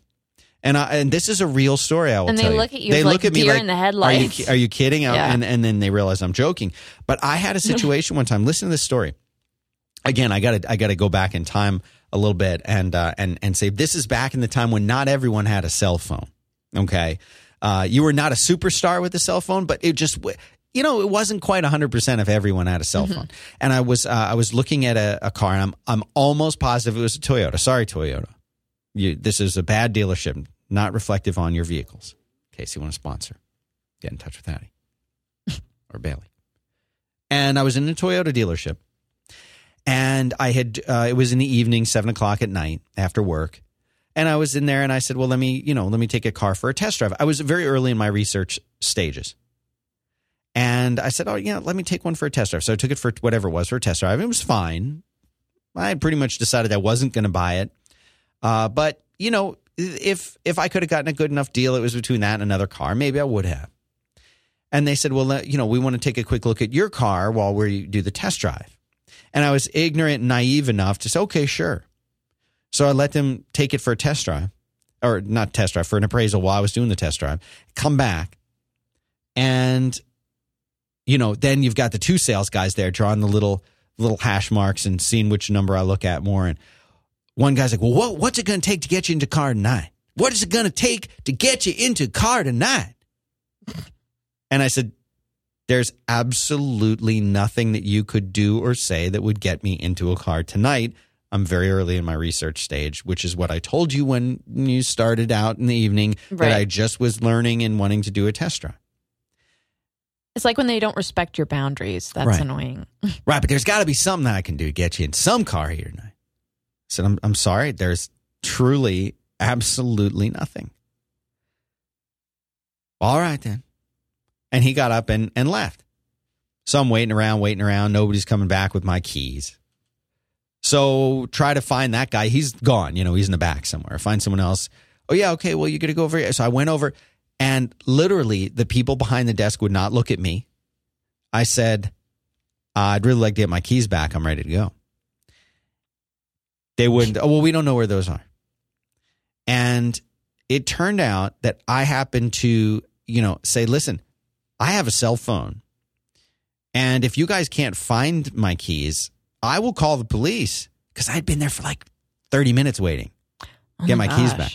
And I, and this is a real story. I will And they tell you. look at you like deer in the Are you, headlights." are you kidding? Yeah. And and then they realize I'm joking. But I had a situation one time. Listen to this story. Again, I got to I got to go back in time a little bit and uh, and and say this is back in the time when not everyone had a cell phone. Okay, uh, you were not a superstar with a cell phone, but it just w- you know it wasn't quite 100 percent of everyone had a cell phone. And I was uh, I was looking at a, a car, and I'm I'm almost positive it was a Toyota. Sorry, Toyota. You, this is a bad dealership, not reflective on your vehicles. In case you want to sponsor, get in touch with Hattie or Bailey. And I was in a Toyota dealership, and I had uh, it was in the evening, seven o'clock at night after work, and I was in there, and I said, "Well, let me you know let me take a car for a test drive." I was very early in my research stages. And I said, "Oh, yeah, let me take one for a test drive." So I took it for whatever it was for a test drive. It was fine. I had pretty much decided I wasn't going to buy it. Uh, but you know, if if I could have gotten a good enough deal, it was between that and another car. Maybe I would have. And they said, "Well, you know, we want to take a quick look at your car while we do the test drive." And I was ignorant and naive enough to say, "Okay, sure." So I let them take it for a test drive, or not test drive for an appraisal while I was doing the test drive. Come back, and you know, then you've got the two sales guys there drawing the little little hash marks and seeing which number I look at more. And one guy's like, "Well, what, what's it going to take to get you into car tonight? What is it going to take to get you into car tonight?" And I said, "There's absolutely nothing that you could do or say that would get me into a car tonight." I'm very early in my research stage, which is what I told you when you started out in the evening Right. that I just was learning and wanting to do a test drive. it's like when they don't respect your boundaries that's Right. annoying Right, but there's got to be something that I can do to get you in some car here tonight. Said, I'm, I'm sorry. There's truly, absolutely nothing. All right, then. And he got up and, and left. So I'm waiting around, waiting around. Nobody's coming back with my keys. So try to find that guy. He's gone. You know, he's in the back somewhere. Find someone else. Oh, yeah, okay. Well, you're going to go over here. So I went over, and literally the people behind the desk would not look at me. I said, I'd really like to get my keys back. I'm ready to go. They wouldn't. Oh, well, we don't know where those are. And it turned out that I happened to, you know, say, listen, I have a cell phone. And if you guys can't find my keys, I will call the police because I'd been there for like 30 minutes waiting. Oh Get my keys back.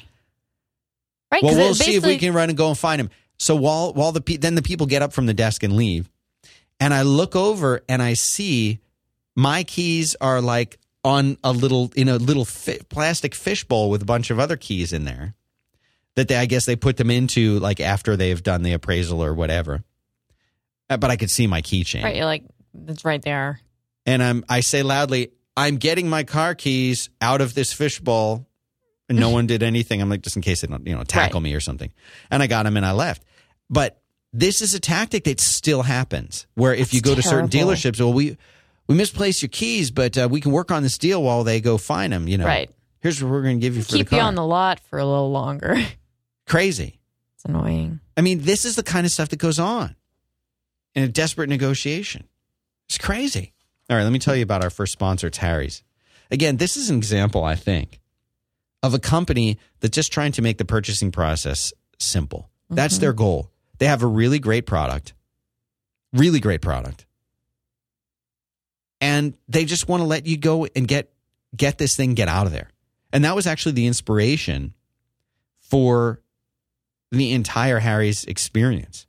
Right? Well, we'll see if we can run and go and find him. So while while the then the people get up from the desk and leave, and I look over and I see my keys are like on a little in a little fi- plastic fishbowl with a bunch of other keys in there. That they, I guess they put them into like after they've done the appraisal or whatever. Uh, But I could see my keychain, Right, you're like, it's right there. and I'm I say loudly, "I'm getting my car keys out of this fishbowl." And no one did anything. I'm like, just in case they don't, you know, tackle me or something. And I got them and I left. But this is a tactic that still happens. Where if That's you go to certain dealerships, well, we we misplaced your keys, but uh, we can work on this deal while they go find them. You know, Right. Here's what we're going to give you for Keep you on the lot for a little longer. Crazy. It's annoying. I mean, this is the kind of stuff that goes on in a desperate negotiation. It's crazy. All right, let me tell you about our first sponsor, it's Harry's. Again, this is an example, I think, of a company that's just trying to make the purchasing process simple. That's their goal. They have a really great product, really great product. And they just want to let you go and get get this thing get out of there. And that was actually the inspiration for the entire Harry's experience.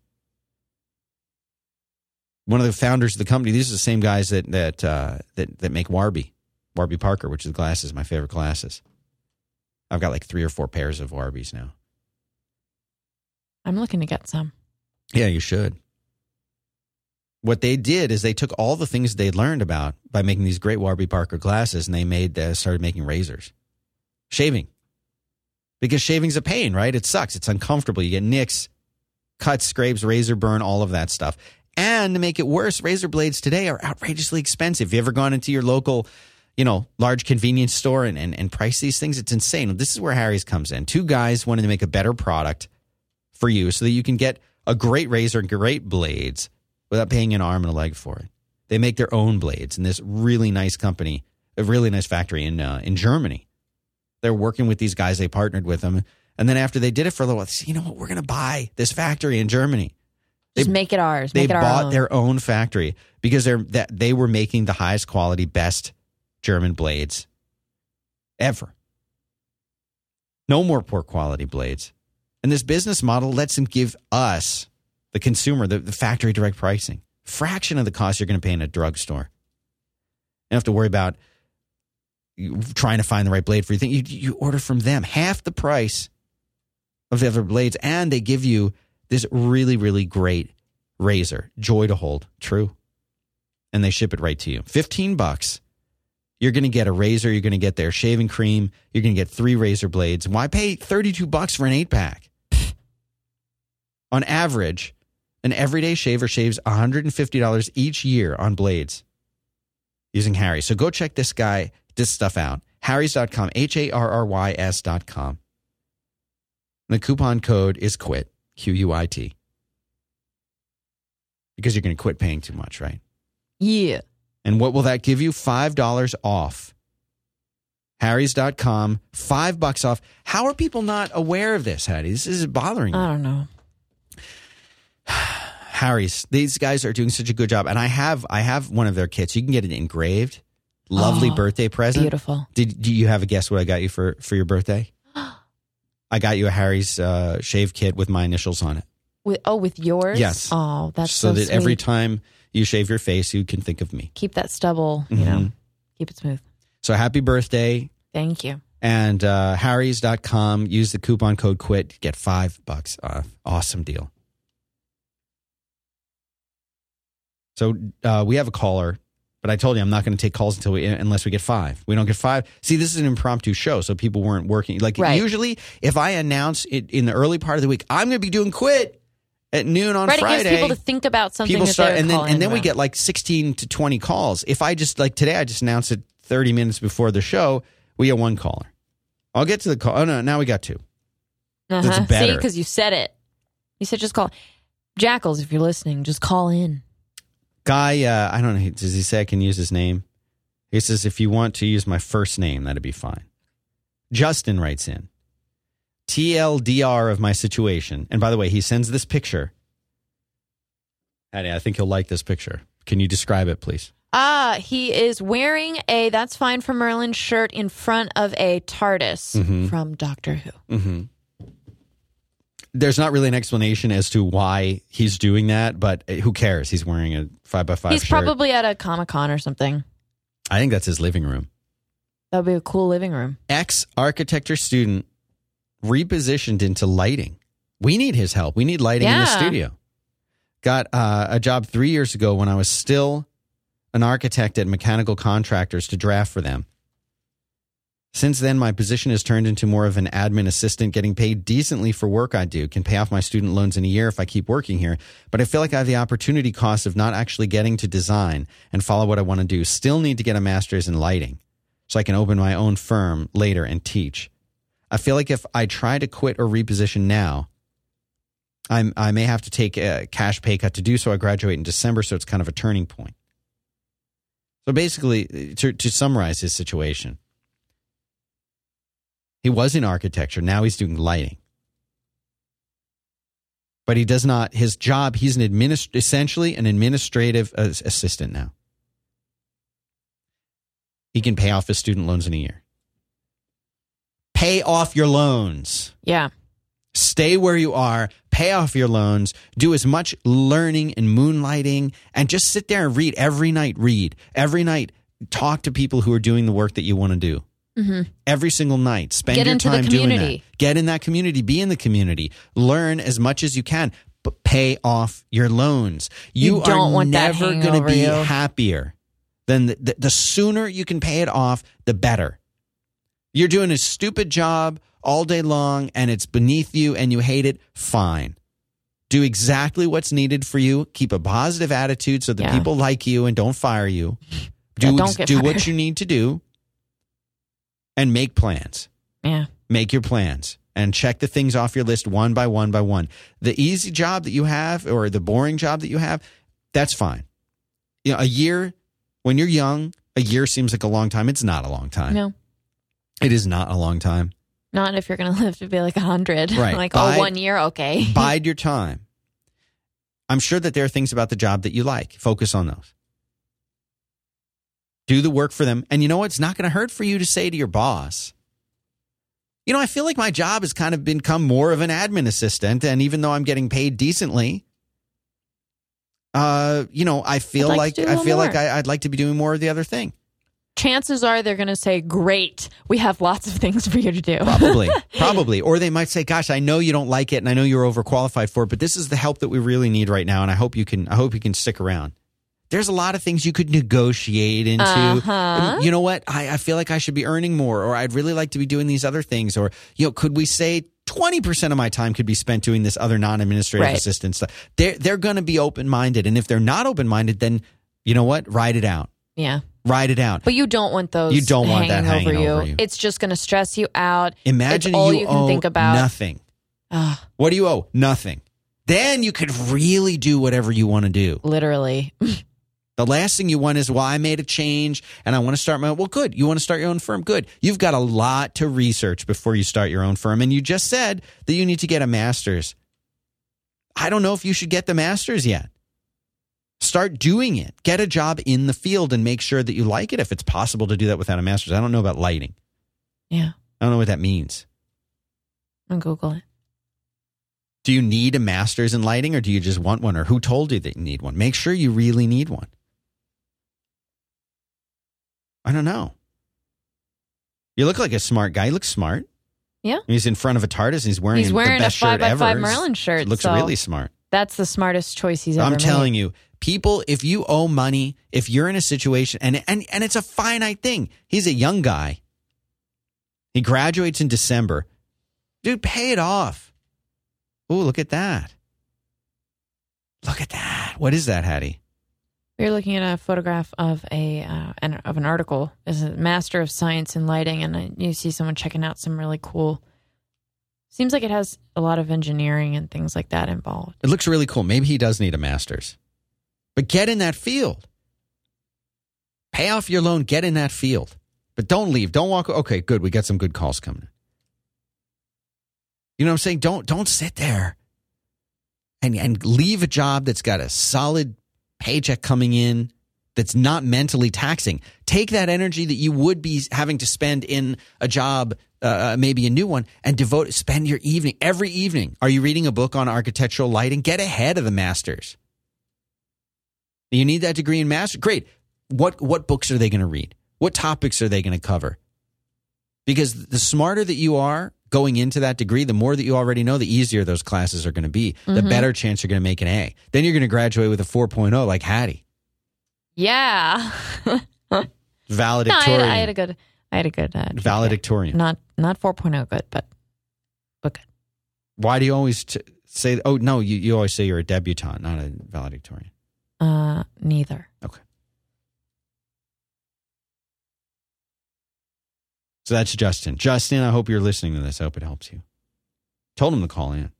One of the founders of the company, these are the same guys that that uh, that that make Warby, Warby Parker, which is glasses, my favorite glasses. I've got like three or four pairs of Warbies now. I'm looking to get some. Yeah, you should. What they did is they took all the things they learned about by making these great Warby Parker glasses, and they made uh, started making razors, shaving, because shaving's a pain, right? It sucks. It's uncomfortable. You get nicks, cuts, scrapes, razor burn, all of that stuff. And to make it worse, razor blades today are outrageously expensive. You ever gone into your local, you know, large convenience store and, and, and price these things? It's insane. This is where Harry's comes in. Two guys wanted to make a better product for you so that you can get a great razor and great blades without paying an arm and a leg for it. They make their own blades in this really nice company, a really nice factory in uh, in Germany. They're working with these guys. They partnered with them, and then after they did it for a little while, they said, you know what? We're going to buy this factory in Germany. Just They- make it ours. They Make it our bought own. their own factory because they're that they were making the highest quality, best German blades ever. No more poor quality blades. And this business model lets them give us, the consumer, the, the factory direct pricing, fraction of the cost you're going to pay in a drugstore. You don't have to worry about trying to find the right blade for your thing. You, you order from them half the price of the other blades, and they give you this really, really great razor, joy to hold, true. And they ship it right to you. 15 bucks. You're going to get a razor, you're going to get their shaving cream, you're going to get three razor blades. Why pay 32 bucks for an 8-pack? on average, an everyday shaver shaves $150 each year on blades using Harry. So go check this guy, this stuff out. Harry's.com, H A R R Y S.com. The coupon code is QUIT, Q U I T. Because you're going to quit paying too much, right? yeah. And what will that give you? $5 off. Harry's.com, five bucks off. How are people not aware of this, Hattie? This is bothering me. I don't know. Harry's. These guys are doing such a good job, and I have I have one of their kits. You can get it engraved. Lovely Oh, birthday present. Beautiful. Did do you have a guess what I got you for for your birthday? I got you a Harry's uh, shave kit with my initials on it, With, oh, with yours? Yes. Oh, that's so, so, that every time you shave your face, you can think of me. Keep that stubble, you know, keep it smooth. So happy birthday! Thank you. And uh, Harry's.com. Use the coupon code QUIT. Get five bucks off. Awesome deal. So uh, we have a caller, but I told you I'm not going to take calls until we unless we get five. We don't get five. See, this is an impromptu show, so people weren't working. Like Right. usually, if I announce it in the early part of the week, I'm going to be doing quit at noon on right, Friday. it gives people to think about something. people start, and then and then we get like 16 to 20 calls. If I just like today, I just announced it 30 minutes before the show. We get one caller. I'll get to the call. Oh no, now we got two. uh-huh. that's See, better. because you said it. You said just call. Jackals, if you're listening, just call in. Guy, uh, I don't know. Does he say I can use his name? He says, if you want to use my first name, that'd be fine. Justin writes in TLDR of my situation. And by the way, he sends this picture. Hattie, I think you'll like this picture. Can you describe it, please? Ah, he is wearing a That's Fine for Merlin shirt in front of a TARDIS Mm-hmm. from Doctor Who. Mm-hmm. There's not really an explanation as to why he's doing that, but uh, who cares? He's wearing a five by five He's shirt. probably at a Comic Con or something. I think that's his living room. That would be a cool living room. Ex architecture student repositioned into lighting. We need his help. We need lighting in the studio. Got uh, a job three years ago when I was still an architect at mechanical contractors to draft for them. Since then, my position has turned into more of an admin assistant, getting paid decently for work I do. Can pay off my student loans in a year if I keep working here. But I feel like I have the opportunity cost of not actually getting to design and follow what I want to do. Still need to get a master's in lighting so I can open my own firm later and teach. I feel like if I try to quit or reposition now, I'm, I may have to take a cash pay cut to do so. I graduate in December, so it's kind of a turning point. So basically, to, to summarize his situation, he was in architecture. Now he's doing lighting. But he does not, his job, he's an administ- essentially an administrative uh, assistant now. He can pay off his student loans in a year. Pay off your loans. Yeah. Stay where you are, pay off your loans, do as much learning and moonlighting, and just sit there and read every night. Read every night. Talk to people who are doing the work that you want to do. Mm-hmm. Every single night. Spend Get your time doing that. Get in that community. Be in the community. Learn as much as you can, but pay off your loans. You, You don't are want never going to be you. happier than the, the, the sooner you can pay it off, the better. You're doing a stupid job all day long and it's beneath you and you hate it, fine. Do exactly what's needed for you. Keep a positive attitude so that Yeah. people like you and don't fire you. Do, Yeah, don't do what you need to do and make plans. Yeah. Make your plans and check the things off your list one by one by one. The easy job that you have or the boring job that you have, that's fine. You know, a year when you're young, a year seems like a long time. It's not a long time. No. It is not a long time. Not if you're going to live to be like 100. Right. like, oh, Bide- oh, one year? Okay. Bide your time. I'm sure that there are things about the job that you like. Focus on those. Do the work for them. And you know what? It's not going to hurt for you to say to your boss, you know, I feel like my job has kind of become more of an admin assistant. And even though I'm getting paid decently, uh, you know, I feel like like, to do a I feel like more. I, I'd like to be doing more of the other thing. Chances are they're going to say, great, we have lots of things for you to do. Probably, probably. Or they might say, "Gosh, I know you don't like it, and I know you're overqualified for it, but this is the help that we really need right now, and I hope you can. I hope you can stick around." There's a lot of things you could negotiate into. Uh-huh. You know what? I, I feel like I should be earning more, or I'd really like to be doing these other things, or you know, could we say? 20% of my time could be spent doing this other non-administrative Right. assistant stuff. They're, they're going to be open-minded. And if they're not open-minded, then you know what? Ride it out. yeah. Ride it out. But you don't want those You don't want that hanging, over, you. over you. It's just going to stress you out. Imagine all you, you can owe think about. nothing. Ah, What do you owe? Nothing. Then you could really do whatever you want to do. literally. The last thing you want is, well, I made a change and I want to start my well, good. You want to start your own firm? Good. You've got a lot to research before you start your own firm. And you just said that you need to get a master's. I don't know if you should get the master's yet. Start doing it. Get a job in the field and make sure that you like it if it's possible to do that without a master's. I don't know about lighting. Yeah. I don't know what that means. I'll Google it. Do you need a master's in lighting or do you just want one? Or who told you that you need one? Make sure you really need one. I don't know. You look like a smart guy. You look smart. Yeah. He's in front of a TARDIS and he's wearing, He's wearing the a best shirt 5x5. Merlin shirt, Looks so- really smart. That's the smartest choice he's ever I'm made. telling you, people, if you owe money, if you're in a situation, and, and, and it's a finite thing, he's a young guy. He graduates in December. Dude, pay it off. Ooh, look at that. Look at that. What is that, Hattie? You're looking at a photograph of a uh, an, of an article. Is a master of science in lighting, and you see someone checking out some really cool. Seems like it has a lot of engineering and things like that involved. It looks really cool. Maybe he does need a master's. But get in that field. Pay off your loan, get in that field. But don't leave. Don't walk. Okay, good. We got some good calls coming in. You know what I'm saying? Don't don't sit there and and leave a job that's got a solid paycheck coming in that's not mentally taxing. Take that energy that you would be having to spend in a job, uh, maybe a new one, and devote spend your evening every evening. Are you reading a book on architectural lighting? Get ahead of the masters. You need that degree in master. Great. What what books are they going to read? What topics are they going to cover? Because the smarter that you are going into that degree, the more that you already know, the easier those classes are going to be. The better chance you're going to make an A. Then you're going to graduate with a 4.0 like Hattie. Yeah. no, Valedictorian. I, had, I had a good. I had a good. Uh, Valedictorian. Not not 4.0 good, but but good. Why do you always t- say, oh, no, you, you always say you're a debutante, not a valedictorian? Uh, neither. Okay. So that's Justin. Justin, I hope you're listening to this. I hope it helps you. Told him to call in.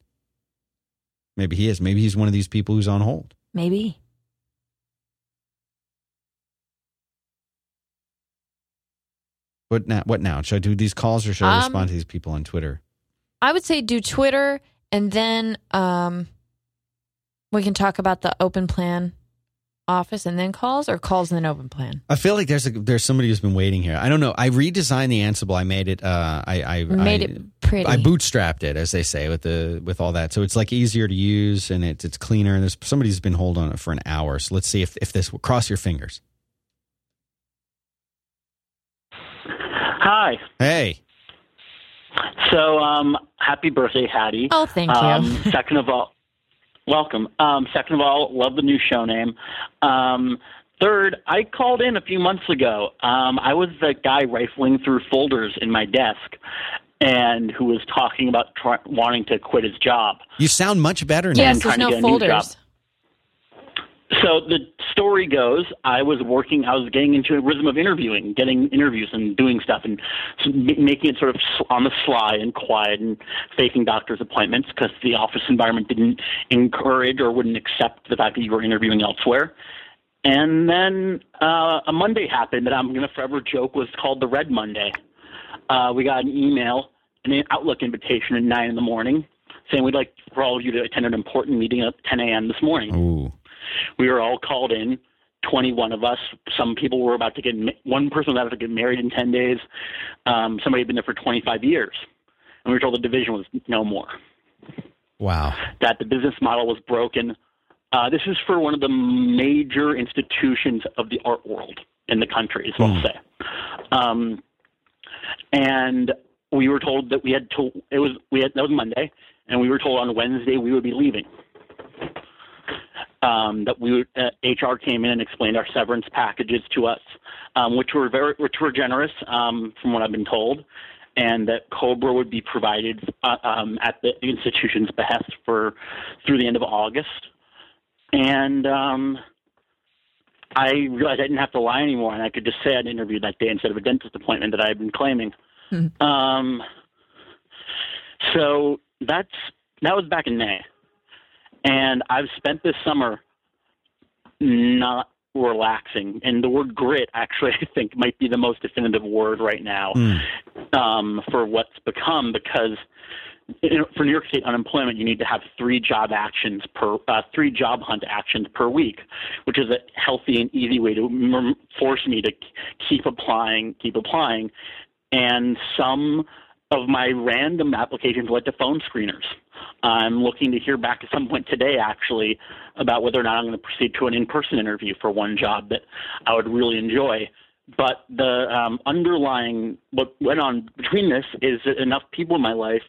Maybe he is. Maybe he's one of these people who's on hold. Maybe. What now? What now? Should I do these calls or should I Um, respond to these people on Twitter? I would say do Twitter, and then um, we can talk about the open plan office, and then calls, or calls and then open plan. I feel like there's a, there's somebody who's been waiting here. I don't know. I redesigned the Ansible. I made it. Uh, I I Made I, it pretty. I bootstrapped it, as they say, with the with all that. So it's like easier to use and it's it's cleaner. And there's somebody's been holding on it for an hour. So let's see if if this will cross your fingers. Hi. Hey, So, um, happy birthday, Hattie. Oh, thank you. Um, second of all, welcome. Um, second of all, love the new show name. Um, third, I called in a few months ago. Um, I was the guy rifling through folders in my desk, and who was talking about try- wanting to quit his job. you sound much better now. yes, trying there's no get a new job. folders. So the story goes, I was working, I was getting into a rhythm of interviewing, getting interviews and doing stuff and making it sort of on the sly and quiet and faking doctor's appointments because the office environment didn't encourage or wouldn't accept the fact that you were interviewing elsewhere. And then uh, a Monday happened that I'm going to forever joke was called the Red Monday. Uh, we got an email, an Outlook invitation at 9 in the morning saying we'd like for all of you to attend an important meeting at 10 a.m. this morning Ooh, we were all called in 21 of us. Some people were about to get one person was about to get married in 10 days. Um, somebody had been there for 25 years. And we were told the division was no more. Wow. that the business model was broken. Uh, this is for one of the major institutions of the art world in the country is what i'll say. Um, and we were told that we had to it was we had that was monday and we were told on wednesday we would be leaving um, that we would, uh, HR came in and explained our severance packages to us, um, which were very which were generous um, from what I've been told, and that Cobra would be provided uh, um, at the institution's behest for through the end of August, and um, I realized I didn't have to lie anymore, and I could just say I'd interviewed that day instead of a dentist appointment that I had been claiming. Um, so that's that was back in May and I've spent this summer not relaxing. And the word grit, actually, I think might be the most definitive word right now um, for what's become because. You know, for New York State unemployment, you need to have three job actions per uh, three job hunt actions per week, which is a healthy and easy way to force me to keep applying, keep applying. And some of my random applications led to phone screeners. I'm looking to hear back at some point today, actually, about whether or not I'm going to proceed to an in-person interview for one job that I would really enjoy. But the um, underlying what went on between this is that enough people in my life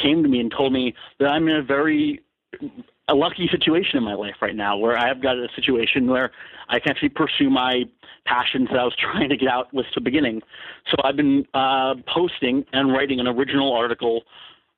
came to me and told me that I'm in a very a lucky situation in my life right now where I've got a situation where I can actually pursue my passions that I was trying to get out with the beginning. So I've been uh, posting and writing an original article,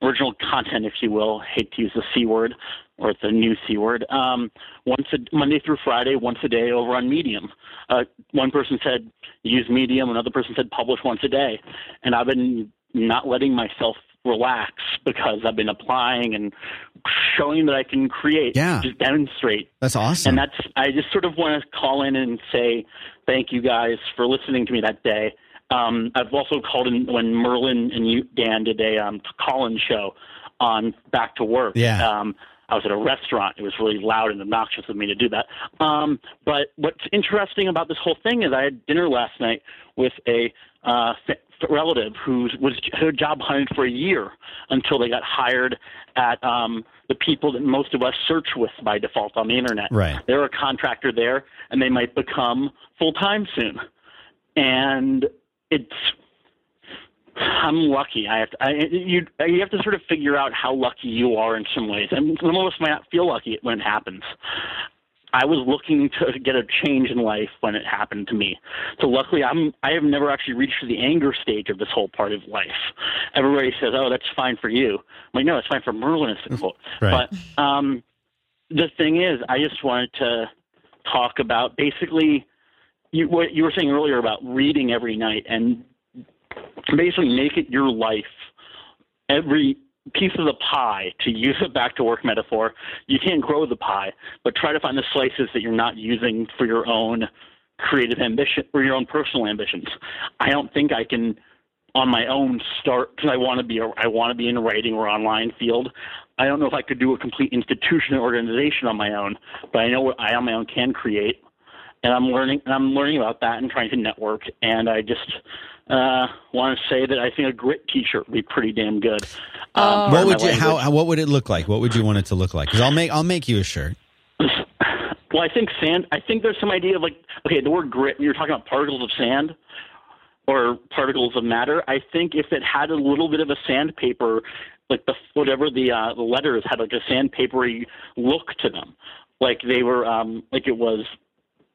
original content, if you will. hate to use the C word or a new C word. Um, once a, Monday through Friday, once a day over on Medium. Uh, one person said use Medium, another person said publish once a day, and I've been not letting myself relax because I've been applying and showing that I can create, Yeah. just demonstrate. That's awesome. And that's I just sort of want to call in and say thank you guys for listening to me that day. Um, I've also called in when Merlin and you, Dan did a um, call-in show on Back to Work. Yeah. Um, I was at a restaurant. It was really loud and obnoxious of me to do that. Um, but what's interesting about this whole thing is I had dinner last night with a uh, relative who was her job hunted for a year until they got hired at um, the people that most of us search with by default on the internet. Right. They're a contractor there, and they might become full time soon. And it's I'm lucky. I have to, I, you you have to sort of figure out how lucky you are in some ways, and some of us might not feel lucky when it happens. I was looking to get a change in life when it happened to me. So luckily, I'm I have never actually reached the anger stage of this whole part of life. Everybody says, "Oh, that's fine for you." I'm like, no, it's fine for Merlin. It's the quote. Right. But um, the thing is, I just wanted to talk about basically you, what you were saying earlier about reading every night and basically make it your life. Every piece of the pie, to use a back to work metaphor, you can't grow the pie, but try to find the slices that you're not using for your own creative ambition or your own personal ambitions. I don't think I can on my own start because I want to be a, I want to be in writing or online field. I don't know if I could do a complete institution or organization on my own, but I know what I on my own can create and I'm learning and I'm learning about that and trying to network. And I just uh, want to say that I think a grit T-shirt would be pretty damn good. Um, Oh. What would my you how, how what would it look like? What would you want it to look like? Because I'll make I'll make you a shirt. Well, I think sand. I think there's some idea of like okay, the word grit. When you're talking about particles of sand or particles of matter, I think if it had a little bit of a sandpaper, like the whatever the uh, the letters had like a sandpapery look to them, like they were um like it was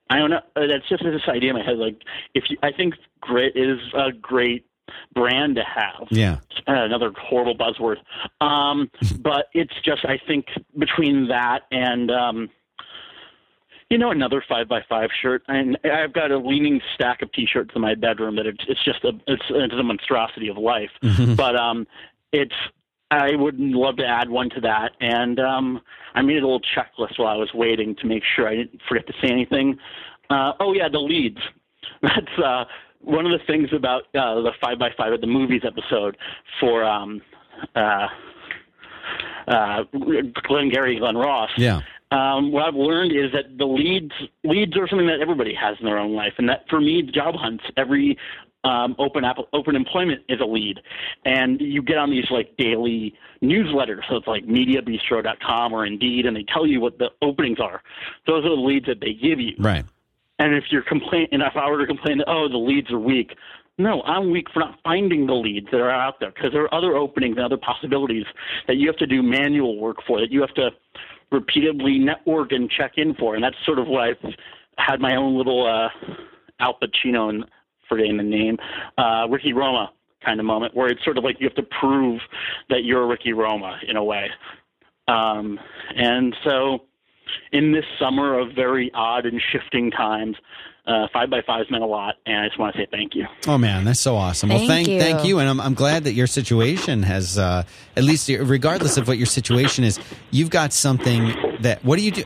I don't know. Uh, That's just this idea in my head. Like, if you, I think grit is a great brand to have. Yeah. Uh, another horrible buzzword. Um, but it's just I think between that and um, you know another five by five shirt, and I've got a leaning stack of T-shirts in my bedroom that it's, it's just a it's, it's a monstrosity of life. But um, it's I would love to add one to that, and um, I made a little checklist while I was waiting to make sure I didn't forget to say anything. Uh, oh yeah, the leads. That's uh, one of the things about uh, the five by five at the movies episode for um, uh, uh, Glenn Gary, Glen Ross. Yeah. Um, what I've learned is that the leads leads are something that everybody has in their own life, and that for me, job hunts, every um, open app, open employment is a lead, and you get on these like daily newsletters. So it's like MediaBistro.com or Indeed, and they tell you what the openings are. Those are the leads that they give you. Right. And if you're complain, and if I were to complain that oh the leads are weak, no, I'm weak for not finding the leads that are out there because there are other openings and other possibilities that you have to do manual work for that you have to repeatedly network and check in for, and that's sort of what I've had my own little uh, Al Pacino and forgetting the name, uh, Ricky Roma kind of moment where it's sort of like you have to prove that you're Ricky Roma in a way. Um, and so in this summer of very odd and shifting times, uh, five by fives meant a lot, and I just want to say thank you. Oh man, that's so awesome. well, Thank thank you. thank you, and I'm I'm glad that your situation has, uh, at least regardless of what your situation is, you've got something that. What do you do?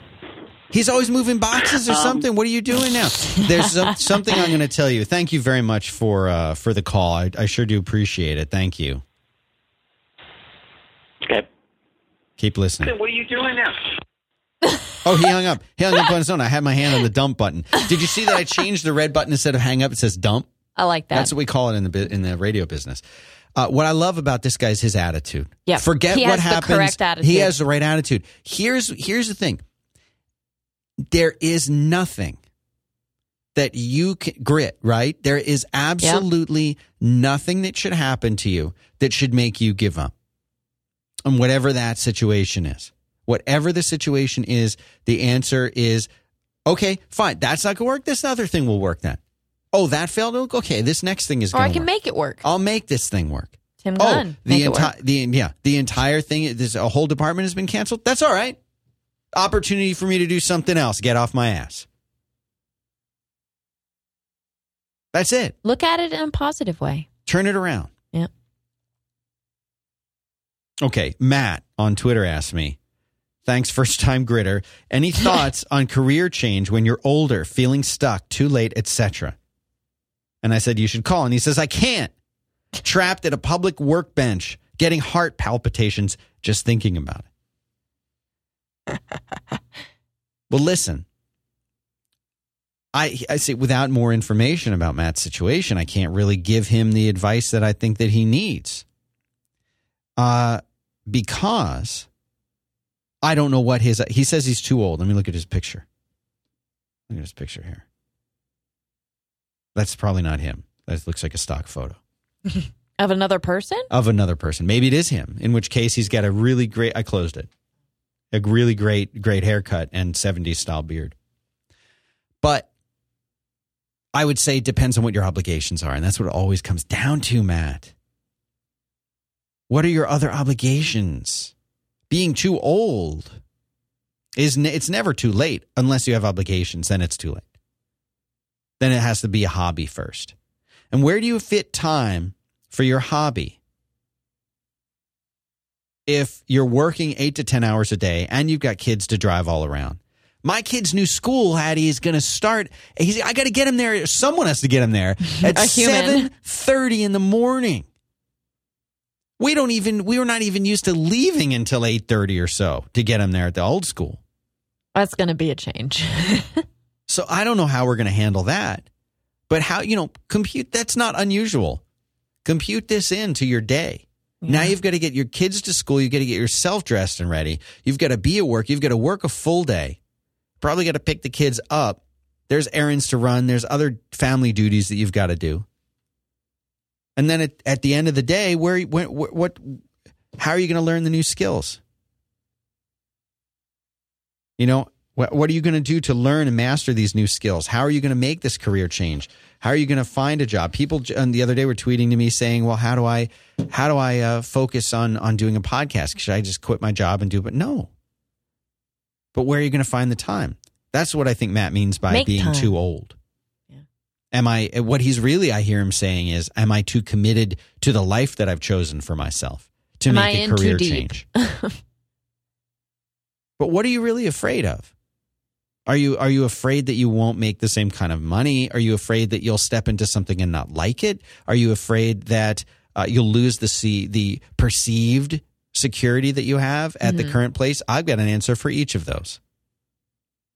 He's always moving boxes or something. What are you doing now? There's some, something I'm going to tell you. Thank you very much for uh, for the call. I, I sure do appreciate it. Thank you. Okay. Keep listening. What are you doing now? Oh, he hung up. He hung up on his own. I had my hand on the dump button. Did you see that I changed the red button instead of hang up? It says dump. I like that. That's what we call it in the in the radio business. Uh, what I love about this guy is his attitude. Yeah. Forget He what has the happens. correct attitude. He has the right attitude. Here's here's the thing. There is nothing that you can grit, right? There is absolutely nothing that should happen to you that should make you give up. And whatever that situation is. Whatever the situation is, the answer is okay, fine. That's not going to work. This other thing will work then. Oh, that failed. Oh, okay, this next thing is or I can work. make it work. I'll make this thing work. Tim Oh, Gunn. the it work. entire the yeah the entire thing. This a whole department has been canceled. That's all right. Opportunity for me to do something else. Get off my ass. That's it. Look at it in a positive way. Turn it around. Yeah. Okay, Matt on Twitter asked me, Thanks, first time gritter. Any thoughts on career change when you're older, feeling stuck, too late, etc.? And I said, You should call. And he says, I can't. Trapped at a public workbench, getting heart palpitations just thinking about it. well, listen. I, I say without more information about Matt's situation, I can't really give him the advice that I think that he needs. Uh, because I don't know what his he says he's too old. Let me look at his picture. Look at his picture here. That's probably not him. That looks like a stock photo Of another person? of another person. Maybe it is him. In which case, he's got a really great. I closed it. A really great, great haircut and 70s style beard. But I would say it depends on what your obligations are, and that's what it always comes down to, Matt. What are your other obligations? Being too old is ne- it's never too late unless you have obligations. Then it's too late. Then it has to be a hobby first. And where do you fit time for your hobby? If you're working eight to 10 hours a day and you've got kids to drive all around. My kid's new school, Hattie, is going to start. He's, I got to get him there. Someone has to get him there at 7.30 in the morning. We don't even, we were not even used to leaving until 8.30 or so to get him there at the old school. That's going to be a change. So I don't know how we're going to handle that. But how, you know, compute that's not unusual. Compute this into your day. Now you've got to get your kids to school, you've got to get yourself dressed and ready. You've got to be at work, you've got to work a full day. Probably got to pick the kids up. There's errands to run, there's other family duties that you've got to do. And then at, at the end of the day, where when, what, what how are you going to learn the new skills? You know, what, what are you going to do to learn and master these new skills? How are you going to make this career change? How are you going to find a job? People uh, the other day were tweeting to me saying, "Well, how do I, how do I uh, focus on on doing a podcast? Should I just quit my job and do?" it? But no. But where are you going to find the time? That's what I think Matt means by Make being time. too old. Yeah. Am I? What he's really, I hear him saying is, "Am I too committed to the life that I've chosen for myself to Am make a in too career change?" But what are you really afraid of? Are you are you afraid that you won't make the same kind of money? Are you afraid that you'll step into something and not like it? Are you afraid that uh, you'll lose the see, the perceived security that you have at the current place? I've got an answer for each of those.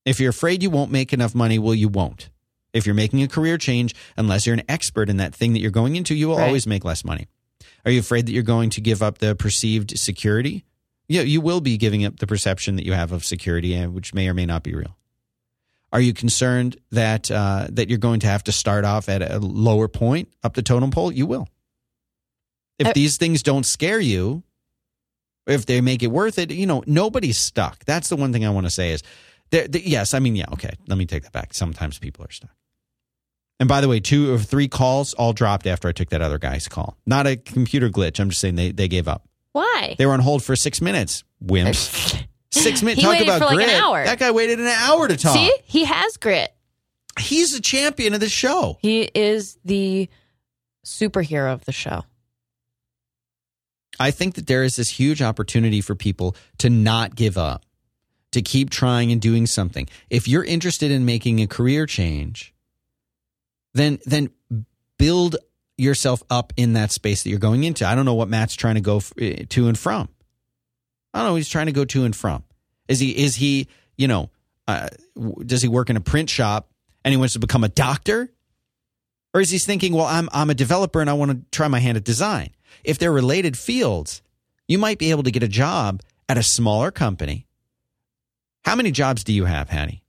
If you're afraid you won't make enough money, well, you won't. If you're making a career change, unless you're an expert in that thing that you're going into, you will Right. always make less money. Are you afraid that you're going to give up the perceived security? Yeah, you will be giving up the perception that you have of security, which may or may not be real. Are you concerned that uh, that you're going to have to start off at a lower point up the totem pole? You will. If Uh, these things don't scare you, if they make it worth it, you know nobody's stuck. That's the one thing I want to say is, there- yes, I mean yeah, okay. Let me take that back. Sometimes people are stuck. And by the way, two or three calls all dropped after I took that other guy's call. Not a computer glitch. I'm just saying they, they gave up. Why? They were on hold for six minutes. Wimps. Six minutes. Talk waited about for like an grit. hour. That guy waited an hour to talk. See, he has grit. He's the champion of the show. He is the superhero of the show. I think that there is this huge opportunity for people to not give up, to keep trying and doing something. If you're interested in making a career change, then then build yourself up in that space that you're going into. I don't know what Matt's trying to go eh, to and from. I don't know. He's trying to go to and from. Is he? Is he? You know? Uh, does he work in a print shop and he wants to become a doctor? Or is he thinking, well, I'm I'm a developer and I want to try my hand at design? If they're related fields, you might be able to get a job at a smaller company. How many jobs do you have, Hattie?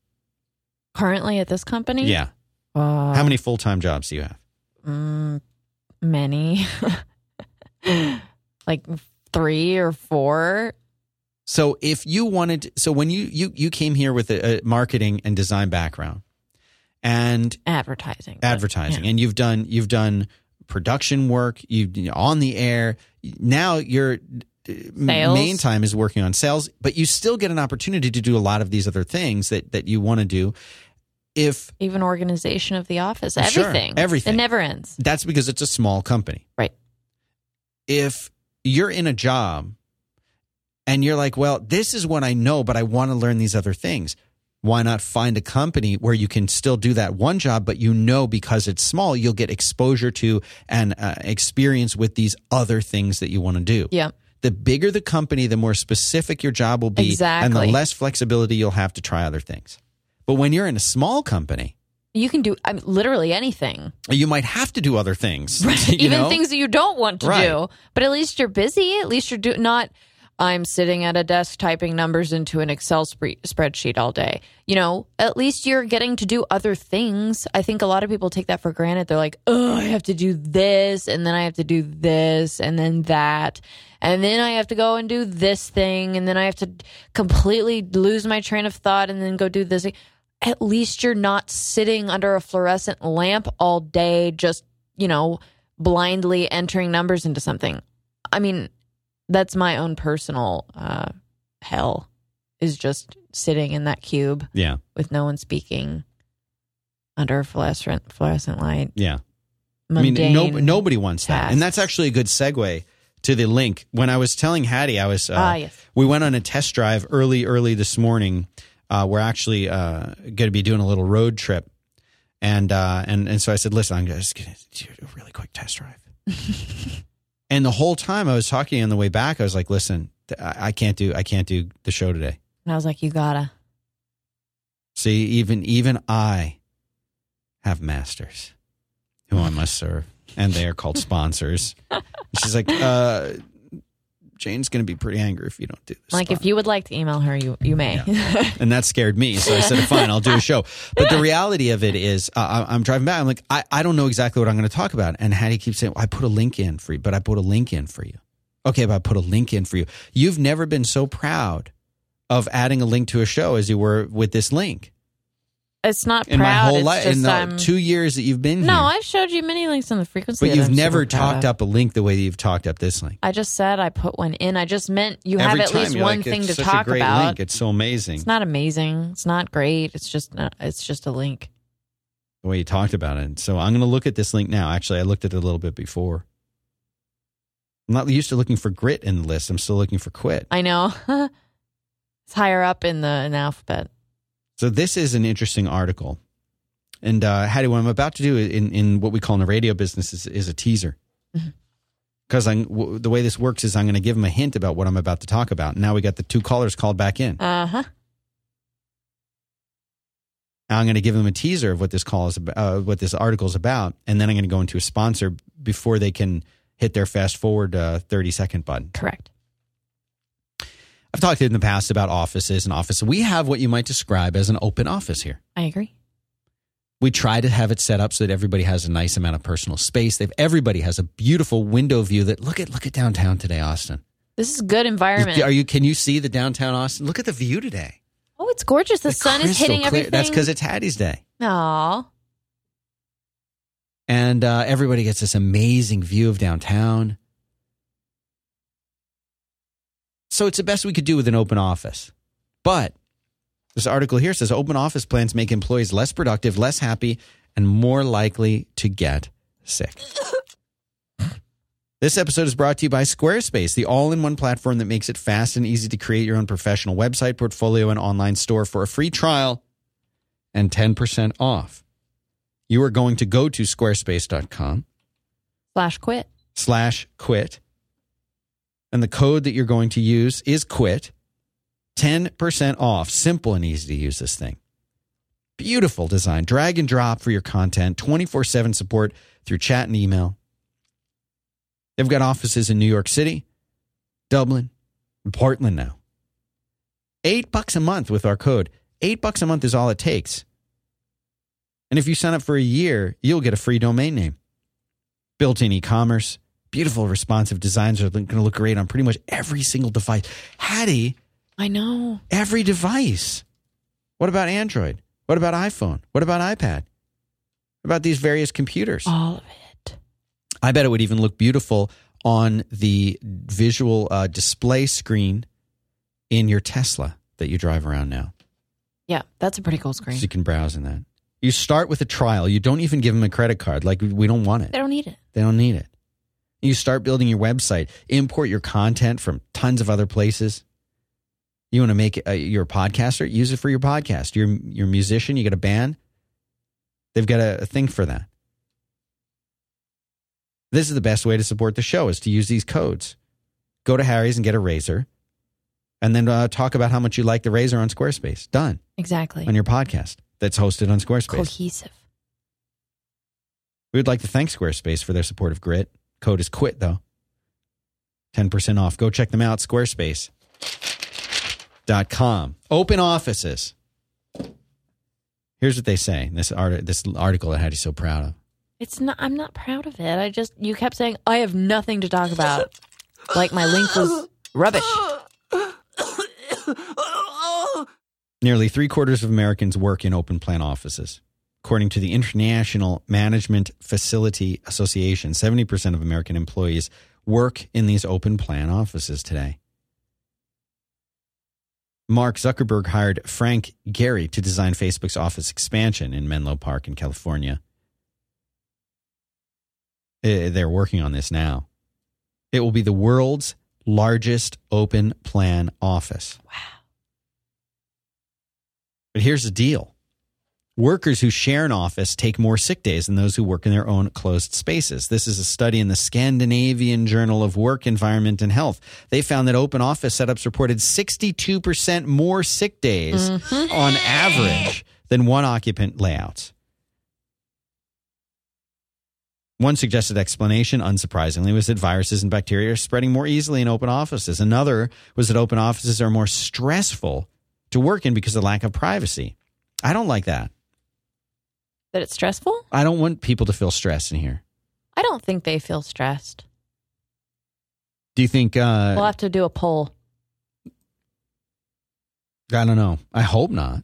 Currently at this company, Yeah. Uh, How many full time jobs do you have? Mm, many, like three or four. So if you wanted, so when you you you came here with a, a marketing and design background and Advertising, advertising, yeah. and you've done you've done production work, you you know, on the air. Now your main time is working on sales, but you still get an opportunity to do a lot of these other things that that you want to do. If even organization of the office, Sure, everything, everything. It never ends. that's because it's a small company. Right. If you're in a job and you're like, well, this is what I know, but I want to learn these other things. Why not find a company where you can still do that one job, but you know because it's small, you'll get exposure to and uh, experience with these other things that you want to do. Yeah. The bigger the company, the more specific your job will be, and the less flexibility you'll have to try other things. But when you're in a small company, You can do I mean, literally anything, you might have to do other things. you even know? things that you don't want to Right. do. But at least you're busy. At least you're do- not. I'm sitting at a desk typing numbers into an Excel spre- spreadsheet all day. You know, at least you're getting to do other things. I think a lot of people take that for granted. They're like, oh, I have to do this, and then I have to do this, and then that. And then I have to go and do this thing, and then I have to completely lose my train of thought and then go do this. At least you're not sitting under a fluorescent lamp all day, just, you know, blindly entering numbers into something. I mean, that's my own personal uh, hell is just sitting in that cube yeah, with no one speaking under a fluorescent fluorescent light. yeah. I mean, no, nobody wants that, and that's actually a good segue to the link. When I was telling Hattie, I was uh, Ah, yes. we went on a test drive early, early this morning. Uh, we're actually uh, going to be doing a little road trip, and uh, and and so I said, "Listen, I'm just going to do a really quick test drive." and the whole time I was talking on the way back, I was like, "Listen, I can't do I can't do the show today." And I was like, you gotta. See, even even I have masters who I must serve, and they are called sponsors. She's like, uh, "Jane's going to be pretty angry if you don't do this." Like, if you would like to email her, you you may. and that scared me. So I said, "Fine, I'll do a show." But the reality of it is, uh, I- I'm driving back. I'm like, I, I don't know exactly what I'm going to talk about. And Hattie keeps saying, "I put a link in for you," but I put a link in for you. Okay, but I put a link in for you. You've never been so proud of adding a link to a show as you were with this link it's not in proud. my whole it's life. Just, In the two years that you've been no, here, I've showed you many links on the frequency. but that you've I'm never super proud talked of. up a link the way that you've talked up this link. I just said I put one in. I just meant you Every have at time least you're one like, thing it's to such talk a great about. Link. It's so amazing It's not amazing. It's not great. It's just not, it's just a link. the way you talked about it. So I'm going to look at this link now. Actually, I looked at it a little bit before. I'm not used to looking for grit in the list. I'm still looking for quit. I know. it's higher up in the, in the alphabet. So this is an interesting article. And uh, Hattie, what I'm about to do in, in what we call in the radio business is, is a teaser. Because I'm w- the way this works is I'm going to give them a hint about what I'm about to talk about. Now we got the two callers called back in. Uh huh. I'm going to give them a teaser of what this call is about, uh, what this article is about, and then I'm going to go into a sponsor before they can hit their fast forward uh, 30 second button. Correct. I've talked in the past about offices and office. We have what you might describe as an open office here. I agree. We try to have it set up so that everybody has a nice amount of personal space. They've, everybody has a beautiful window view that look at look at downtown today, Austin. This is a good environment. Are you? Can you see the downtown Austin? Look at the view today. oh, it's gorgeous. The It's sun is hitting clear. everything. That's because it's Hattie's Day. Aw. and uh, everybody gets this amazing view of downtown. So it's the best we could do with an open office. But this article here says open office plans make employees less productive, less happy, and more likely to get sick. This episode is brought to you by Squarespace, the all in one platform that makes it fast and easy to create your own professional website, portfolio, and online store for a free trial and 10% off. You are going to go to squarespace.com Slash quit. slash quit. And the code that you're going to use is quit. 10% off. Simple and easy to use this thing. Beautiful design. Drag and drop for your content. 24 7 support through chat and email. They've got offices in New York City, Dublin, and Portland now. Eight bucks a month with our code. Eight bucks a month is all it takes. And if you sign up for a year, you'll get a free domain name. Built in e commerce, beautiful responsive designs are going to look great on pretty much every single device. Hattie, I know. every device. What about Android? What about iPhone? What about iPad? What about these various computers? All of it. I bet it would even look beautiful on the visual uh, display screen in your Tesla that you drive around now. Yeah, that's a pretty cool So screen. you can browse in that. You start with a trial. You don't even give them a credit card. Like, we don't want it. They don't need it. They don't need it. You start building your website, import your content from tons of other places. You want to make uh, your podcaster use it for your podcast. You're you're a musician. You got a band. They've got a, a thing for that. This is the best way to support the show is to use these codes. Go to Harry's and get a razor, and then uh, talk about how much you like the razor on Squarespace. Done Exactly. on your podcast that's hosted on Squarespace. Cohesive. We would like to thank Squarespace for their support of Grit. Code is quit though. 10% off. Go check them out. Squarespace.com. Open offices. Here's what they say. This art, this article that had you so proud of. It's not. I'm not proud of it. I just you kept saying I have nothing to talk about. Like my link was rubbish. Nearly three quarters of Americans work in open plan offices. According to the International Management Facility Association, 70% of American employees work in these open plan offices today. Mark Zuckerberg hired Frank Gehry to design Facebook's office expansion in Menlo Park in California. Eh, They're working on this now. It will be the world's largest open plan office. Wow. But here's the deal workers who share an office take more sick days than those who work in their own closed spaces. This is a study in the Scandinavian Journal of Work, Environment, and Health. They found that open office setups reported 62% more sick days mm-hmm. on average than one occupant layouts. One suggested explanation, unsurprisingly, was that viruses and bacteria are spreading more easily in open offices. Another was that open offices are more stressful to work in because of lack of privacy. I don't like that. That it's stressful? I don't want people to feel stressed in here. I don't think they feel stressed. Do you think? Uh, We'll have to do a poll. I don't know. I hope not.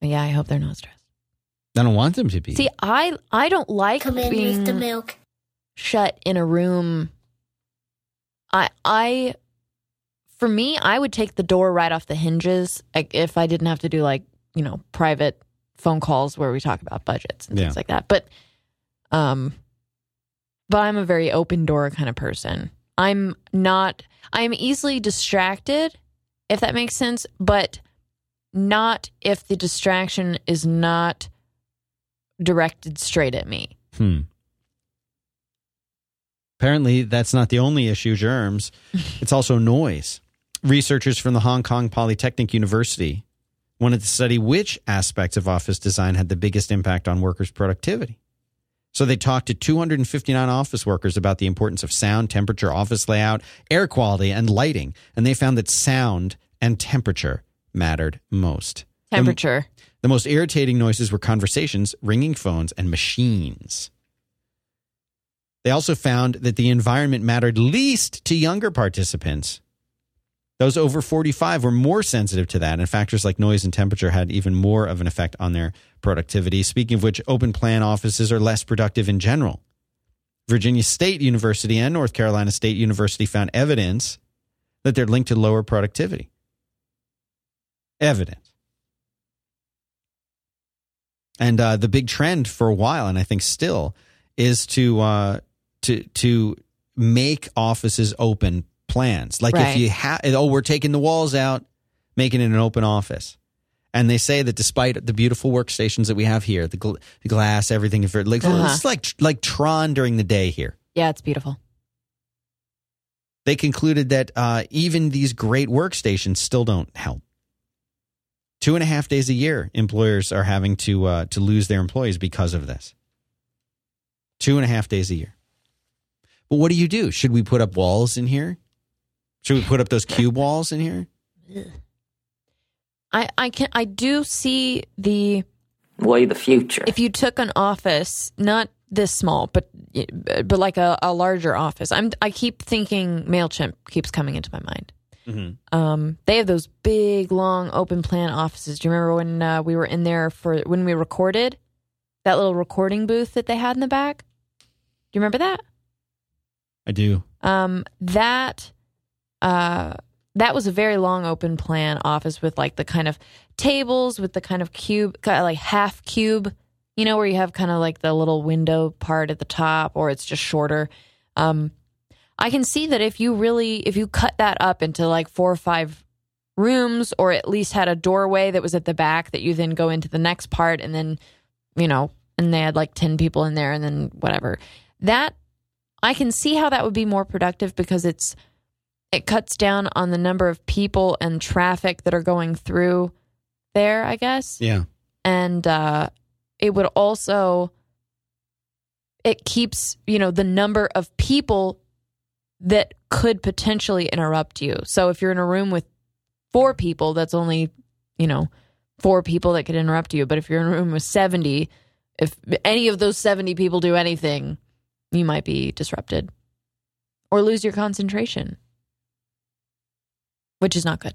Yeah, I hope they're not stressed. I don't want them to be. See, I I don't like Come in being with the milk. shut in a room. I I for me, I would take the door right off the hinges if I didn't have to do like, you know, private phone calls where we talk about budgets and Yeah. things like that. But um but I'm a very open door kind of person. I'm not I'm easily distracted if that makes sense, but not if the distraction is not directed straight at me. Hmm. Apparently, that's not the only issue, germs. It's also noise. Researchers from the Hong Kong Polytechnic University wanted to study which aspects of office design had the biggest impact on workers' productivity. So they talked to 259 office workers about the importance of sound, temperature, office layout, air quality, and lighting. And they found that sound and temperature mattered most. The- Temperature. the most irritating noises were conversations, ringing phones, and machines. They also found that the environment mattered least to younger participants. Those over 45 were more sensitive to that, and factors like noise and temperature had even more of an effect on their productivity. Speaking of which, open plan offices are less productive in general. Virginia State University and North Carolina State University found evidence that they're linked to lower productivity. Evidence. And uh, the big trend for a while, and I think still, is to uh, to to make offices open plans. Like if you have, oh, we're taking the walls out, making it an open office. And they say that despite the beautiful workstations that we have here, the, gl- the glass, everything, like Uh-huh. it's like like Tron during the day here. Yeah, it's beautiful. They concluded that uh, even these great workstations still don't help. Two and a half days a year, employers are having to uh, to lose their employees because of this. Two and a half days a year. But what do you do? Should we put up walls in here? Should we put up those cube walls in here? I I can I do see the Way the future. if you took an office not this small but but like a, a larger office. I'm I keep thinking Mailchimp keeps coming into my mind. Mm-hmm. Um, they have those big long open plan offices. Do you remember when uh, we were in there for when we recorded that little recording booth that they had in the back? Do you remember that? I do. Um, that uh, that was a very long open plan office with like the kind of tables with the kind of cube, like half cube, you know, where you have kind of like the little window part at the top, or it's just shorter. Um, I can see that if you really if you cut that up into like four or five rooms or at least had a doorway that was at the back that you then go into the next part and then, you know, and they had like 10 people in there and then whatever. That I can see how that would be more productive because it's it cuts down on the number of people and traffic that are going through there, I guess. Yeah. And uh it would also it keeps, you know, the number of people that could potentially interrupt you. So if you're in a room with four people, that's only, you know, four people that could interrupt you. But if you're in a room with 70, if any of those 70 people do anything, you might be disrupted or lose your concentration, which is not good.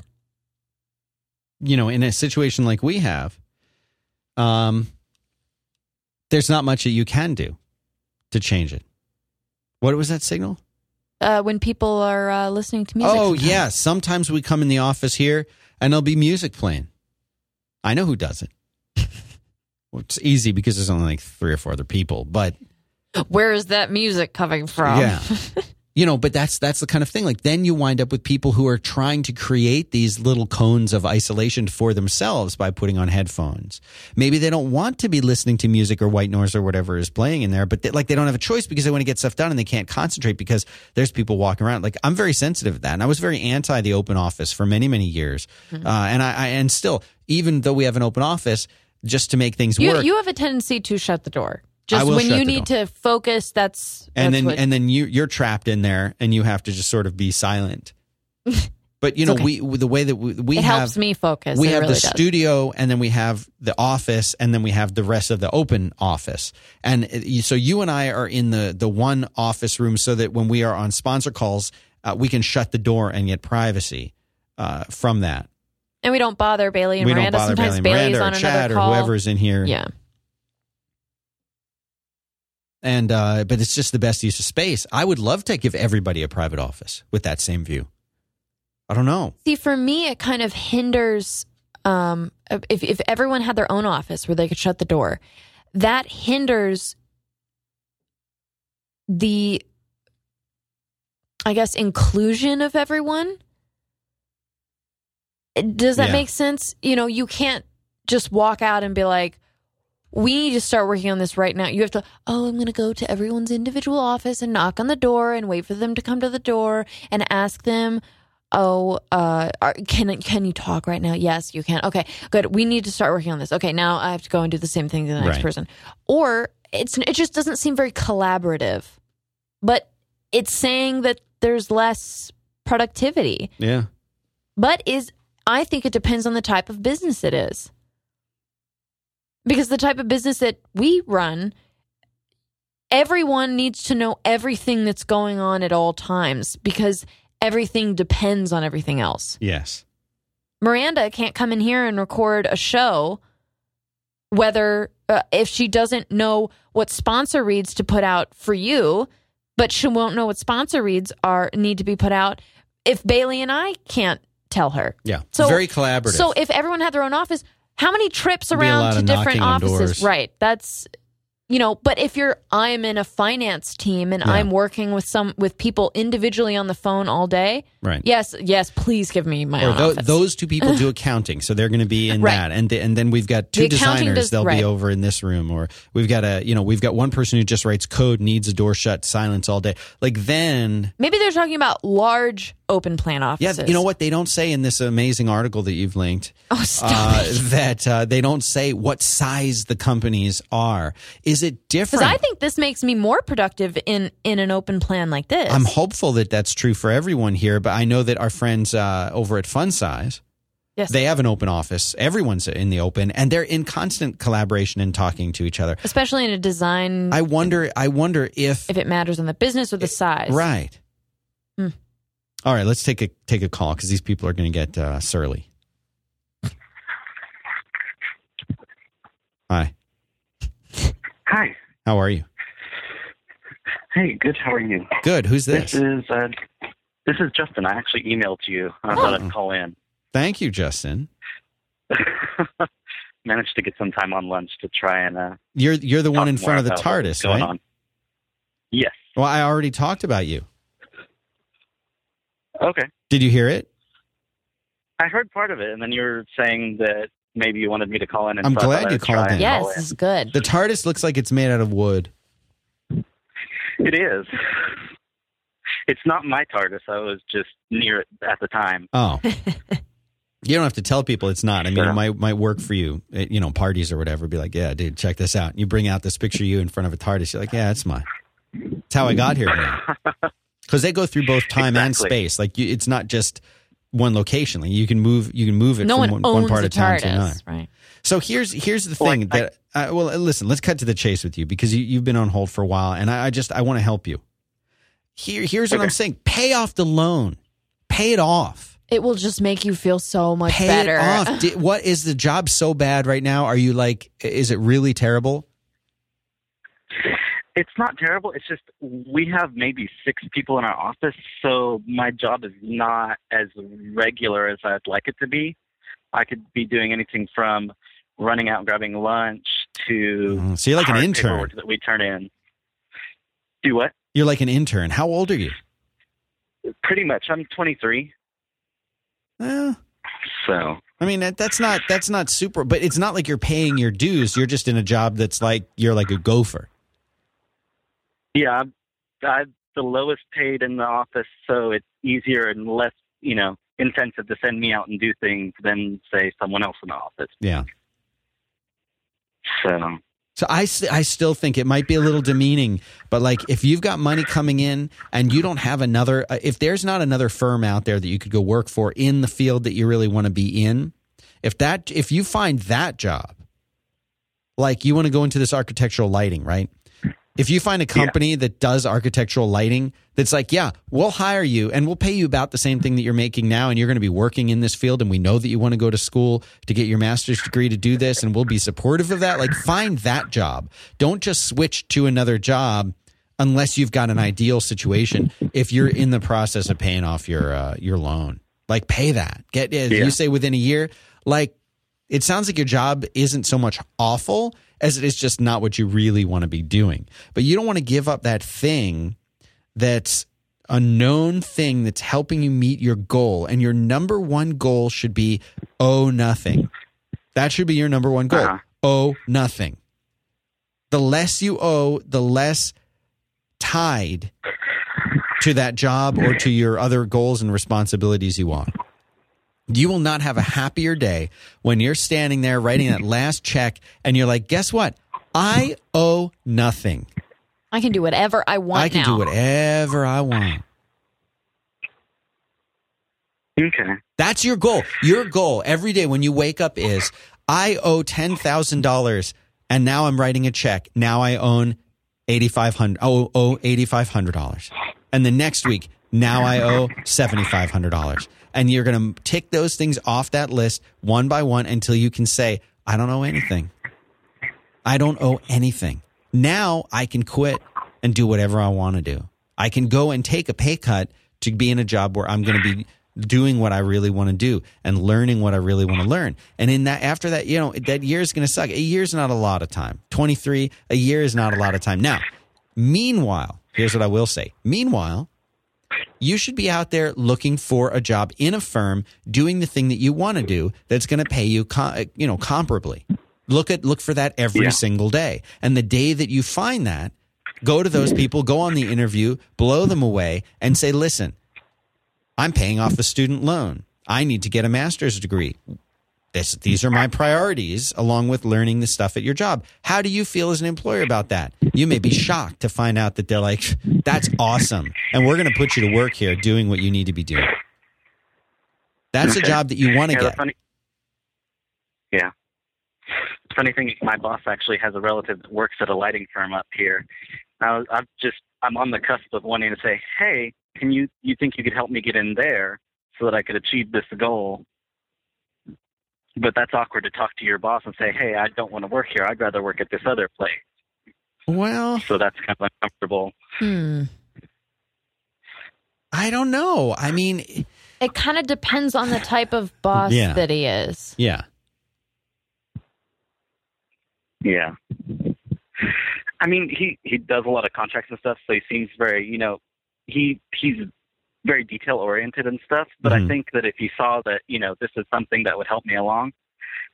You know, in a situation like we have, um, there's not much that you can do to change it. What was that signal? Uh, when people are uh, listening to music. Oh, sometimes. yeah. Sometimes we come in the office here and there'll be music playing. I know who does it. well, it's easy because there's only like three or four other people, but Where is that music coming from? yeah. you know, but that's that's the kind of thing. Like then you wind up with people who are trying to create these little cones of isolation for themselves by putting on headphones. Maybe they don't want to be listening to music or white noise or whatever is playing in there, but they, like they don't have a choice because they want to get stuff done and they can't concentrate because there's people walking around. Like I'm very sensitive to that, and I was very anti the open office for many many years, Mm-hmm. uh, and I, I and still even though we have an open office, just to make things You, work. you have a tendency to shut the door. Just when you need to focus, that's, and that's then what, and then you you're trapped in there and you have to just sort of be silent but you know okay. we the way that we, we it have helps me focus. we It have really the does. studio and then we have the office and then we have the rest of the open office and it- so you and i are in the the one office room so that when we are on sponsor calls uh, we can shut the door and get privacy uh, from that and we don't bother Bailey and we Miranda. Sometimes Bailey and Bailey's Miranda on another Chad or whoever's in here Yeah. And uh, but it's just the best use of space i would love to give everybody a private office with that same view i don't know See, for me, it kind of hinders. Um, if if everyone had their own office where they could shut the door, that hinders the, I guess, inclusion of everyone. Does that Yeah. make sense? You know, you can't just walk out and be like, we need to start working on this right now. You have to, oh, I'm going to go to everyone's individual office and knock on the door and wait for them to come to the door and ask them, oh, uh, are, can can you talk right now? Yes, you can. Okay, good. We need to start working on this. Okay, now I have to go and do the same thing to the next Right. person. Or it's it just doesn't seem very collaborative. But it's saying that there's less productivity. yeah But is I think it depends on the type of business it is. Because the type of business that we run, everyone needs to know everything that's going on at all times because everything depends on everything else. yes Miranda can't come in here and record a show whether uh, if she doesn't know what sponsor reads to put out for you, but she won't know what sponsor reads are need to be put out if Bailey and I can't tell her. yeah So- very collaborative So if everyone had their own office, how many trips There'd be a around to different offices? Right. That's you know, but if you're I'm in a finance team and Yeah. I'm working with some with people individually on the phone all day, right yes, yes, please give me my or own tho- office. those two people do accounting, so they're going to be in Right. that, and th- and then we've got two The designers. does- they'll right. be over in this room, or we've got a you know we've got one person who just writes code, needs a door shut, silence all day. Like then, Maybe they're talking about large open plan offices. yeah, you know what they don't say in this amazing article that you've linked. Oh, stop uh, that uh, they don't say what size the companies are. Is it different? Because I think this makes me more productive in in an open plan like this. I'm hopeful that that's true for everyone here, but I know that our friends uh, over at Funsize, yes. they have an open office. Everyone's in the open, and they're in constant collaboration and talking to each other. especially in a design I wonder. I wonder if if it matters in the business or the size. right. Hmm. All right, let's take a take a call because these people are going to get uh, surly. Hi, Hi. how are you? Hey, good. How are you? Good. Who's This this? is uh, this is Justin. I actually emailed you. I thought I'd call in. Thank you, Justin. Managed to get some time on lunch to try and uh, You're you're the one in front of the TARDIS, going right? on. Yes. Well, I already talked about you. Okay. Did you hear it? I heard part of it, and then you were saying that maybe you wanted me to call in. And I'm so glad you called in. Yes, call in. this good. The TARDIS looks like it's made out of wood. It is. It's not my TARDIS. I was just near it at the time. Oh. You don't have to tell people it's not. I mean, Sure. it might might work for you. It- you know, parties or whatever. Be like, yeah, dude, check this out. You bring out this picture of you in front of a TARDIS. You're like, yeah, it's mine. It's how I got here. Because they go through both time and space. Like, you, it's not just one location. Like, you can move. You can move it no from one one, owns one part a of town to another. TARDIS, right? So here's here's the Well, thing I- that uh, well listen let's cut to the chase with you because you, you've been on hold for a while and I, I just I want to help you. Here here's what I'm saying: pay off the loan, pay it off, It will just make you feel so much pay better. it off. Di- what is the job so bad right now? Are you like is it really terrible? It's not terrible. It's just we have maybe six people in our office, so my job is not as regular as I'd like it to be. I could be doing anything from running out and grabbing lunch to Mhm. So you're like an intern. that we turn in. Do what? You're like an intern. How old are you? Pretty much. I'm 23, Well, so I mean that, that's not that's not super, but it's not like you're paying your dues. You're just in a job that's like you're like a gopher. yeah, I'm, I'm the lowest paid in the office, so it's easier and less, you know, incentive to send me out and do things than say someone else in the office. Yeah. So So I, I still think it might be a little demeaning, but like if you've got money coming in and you don't have another, uh, if there's not another firm out there that you could go work for in the field that you really want to be in, if that, if you find that job, like you want to go into this architectural lighting, right? If you find a company that does architectural lighting that's like, yeah, we'll hire you and we'll pay you about the same thing that you're making now, and you're going to be working in this field, and we know that you want to go to school to get your master's degree to do this, and we'll be supportive of that. Like, find that job. Don't just switch to another job unless you've got an ideal situation. If you're in the process of paying off your uh, your loan, like pay that. Get as Yeah. you say within a year. Like, it sounds like your job isn't so much awful as it is just not what you really want to be doing. But you don't want to give up that thing that's a known thing that's helping you meet your goal. And your number one goal should be owe nothing. That should be your number one goal. Uh-huh. Owe nothing. The less you owe, the less tied to that job or to your other goals and responsibilities you want. You will not have a happier day when you're standing there writing that last check and you're like, guess what? I owe nothing. I can do whatever I want I can now. do whatever I want. okay. That's your goal. Your goal every day when you wake up is I owe ten thousand dollars and now I'm writing a check. Now I own eighty five hundred oh owe eighty five hundred dollars. And the next week, now I owe seventy five hundred dollars. And you're gonna tick those things off that list one by one until you can say, I don't owe anything. I don't owe anything. Now I can quit and do whatever I want to do. I can go and take a pay cut to be in a job where I'm going to be doing what I really want to do and learning what I really want to learn. And in that, after that, you know, that year is going to suck. A year's not a lot of time. 23, a year is not a lot of time. Now, meanwhile, here's what I will say. Meanwhile, you should be out there looking for a job in a firm doing the thing that you want to do that's going to pay you co- you know comparably. Look at look for that every Yeah. single day. And the day that you find that go to those people go on the interview blow them away and say listen i'm paying off a student loan. I need to get a master's degree this, these are my priorities along with learning the stuff at your job how do you feel as an employer about that you may be shocked to find out that they're like that's awesome and we're going to put you to work here doing what you need to be doing that's a job that you want to Yeah, get funny. Yeah. The funny thing my boss actually has a relative that works at a lighting firm up here. Now, I'm just I'm on the cusp of wanting to say, hey, can you you think you could help me get in there so that I could achieve this goal? But that's awkward to talk to your boss and say, hey, I don't want to work here. I'd rather work at this other place. well So that's kind of uncomfortable. Hmm. i don't know i mean It kind of depends on the type of boss Yeah. that he is. yeah Yeah. I mean, he he does a lot of contracts and stuff, so he seems very, you know, he he's very detail oriented and stuff. But Mhm. I think that if he saw that you know this is something that would help me along,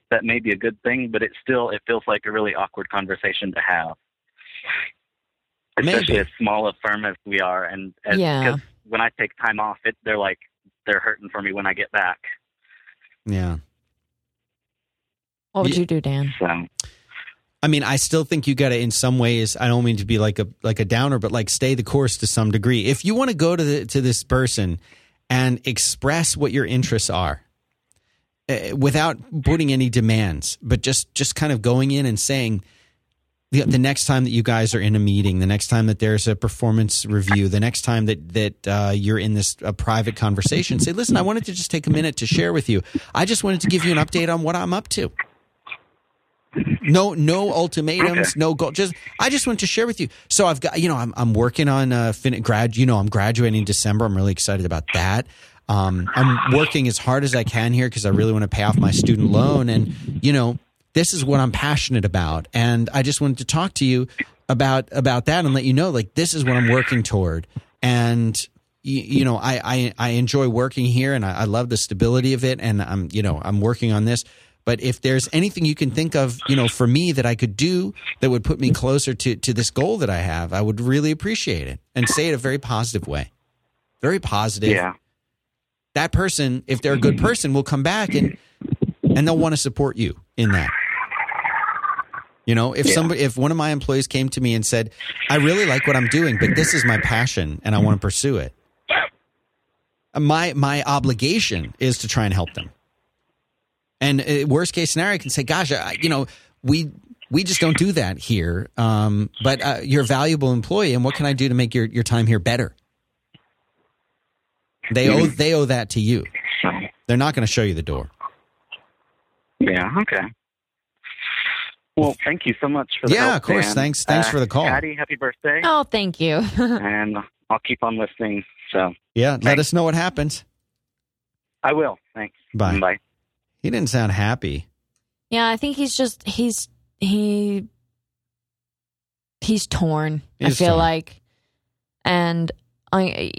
that may be a good thing. But it still it feels like a really awkward conversation to have, especially Maybe. as small a firm as we are. And as, Yeah. because when I take time off, it they're like they're hurting for me when I get back. Yeah. What would Yeah. you do, Dan? So I mean, I still think you got to, in some ways, I don't mean to be like a like a downer, but like stay the course to some degree. If you want to go to the, to this person and express what your interests are, uh, without putting any demands, but just just kind of going in and saying, the, the next time that you guys are in a meeting, the next time that there's a performance review, the next time that that uh, you're in this a private conversation, say, listen, I wanted to just take a minute to share with you. I just wanted to give you an update on what I'm up to. No, no ultimatums, Okay. no goal. Just I just want to share with you. So I've got you know I'm I'm working on uh, fin- grad. You know I'm graduating in December. I'm really excited about that. Um, I'm working as hard as I can here because I really want to pay off my student loan. And you know this is what I'm passionate about. And I just wanted to talk to you about about that and let you know like this is what I'm working toward. And you, you know I, I I enjoy working here and I, I love the stability of it. And I'm you know I'm working on this. But if there's anything you can think of, you know, for me that I could do that would put me closer to to this goal that I have, I would really appreciate it and say it a very positive way. Very positive. yeah, That person, if they're a good mm-hmm. person, will come back and and they'll want to support you in that. You know, if Yeah. somebody if one of my employees came to me and said, "I really like what I'm doing, but this is my passion and I want to pursue it." My my obligation is to try and help them. And uh, worst case scenario, I can say, "Gosh, I, you know, we we just don't do that here. Um, but uh, you're a valuable employee, and what can I do to make your, your time here better?" They owe they owe that to you. They're not going to show you the door. yeah, okay. Well, thank you so much for the Yeah, help, of course. Dan. Thanks- thanks Uh, for the call. Hattie, happy birthday, Oh, thank you. and I'll keep on listening. So Yeah, let us know what happens. I will. Thanks. Bye. Bye. He didn't sound happy. yeah, I think he's just he's he he's torn. I feel torn. like, and I.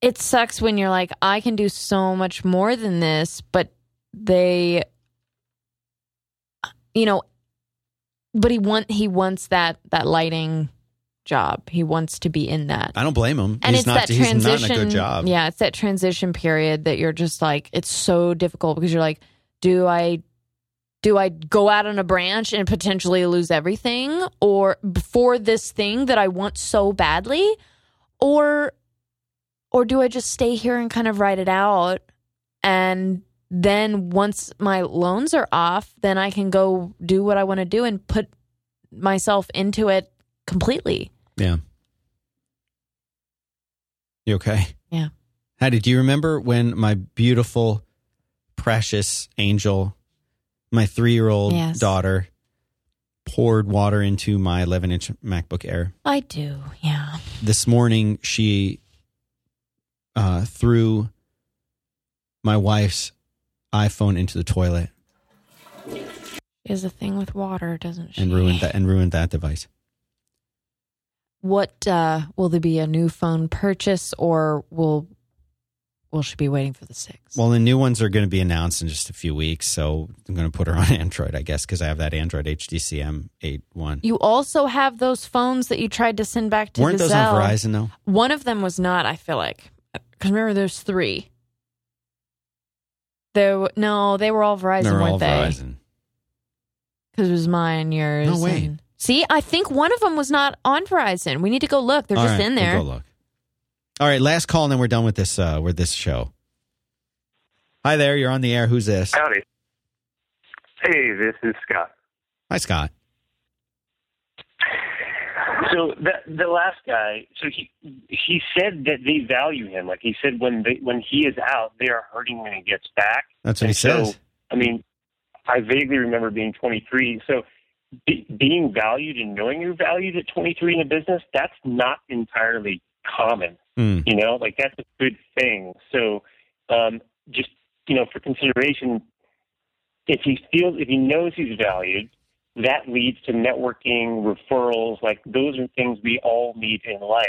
It sucks when you're like, I can do so much more than this, but they, you know, but he want he wants that that lighting job. He wants to be in that. I don't blame him. and he's it's not that he's transition. not in a good job. Yeah, it's that transition period that you're just like, it's so difficult because you're like, do I, do I go out on a branch and potentially lose everything, or before this thing that I want so badly, or, or do I just stay here and kind of ride it out, and then once my loans are off, then I can go do what I want to do and put myself into it completely. Yeah. You okay? Yeah. Hattie, do you remember when my beautiful, precious angel, my three year old Yes. daughter, poured water into my 11 inch MacBook Air? I do, yeah. This morning, she uh, threw my wife's iPhone into the toilet Is a thing with water, doesn't she? and ruined that and ruined that device. What uh, will there be a new phone purchase, or will will she be waiting for the six? Well, the new ones are going to be announced in just a few weeks, so I'm going to put her on Android, I guess, because I have that Android HDCM 8.1. you also have those phones that you tried to send back to Weren't those on Verizon though? One of them was not. I feel like because remember, there's three. There, no, they were all Verizon, They're weren't all they? Verizon. Because it was mine, yours. No, wait. and- See, I think one of them was not on Verizon. We need to go look. They're All just right, in we'll there. go look. All right, last call, and then we're done with this. Uh, with this show. Hi there, you're on the air. Who's this? Howdy. Hey, this is Scott. Hi, Scott. So the the last guy, so he he said that they value him. Like he said, when they when he is out, they are hurting when he gets back. That's what he And so, says. I mean, I vaguely remember being 23. So be, being valued and knowing you're valued at 23 in a business, that's not entirely common. Mm. You know, like that's a good thing. So um, just you know, for consideration, if he feels if he knows he's valued, that leads to networking, referrals. Like those are things we all need in life.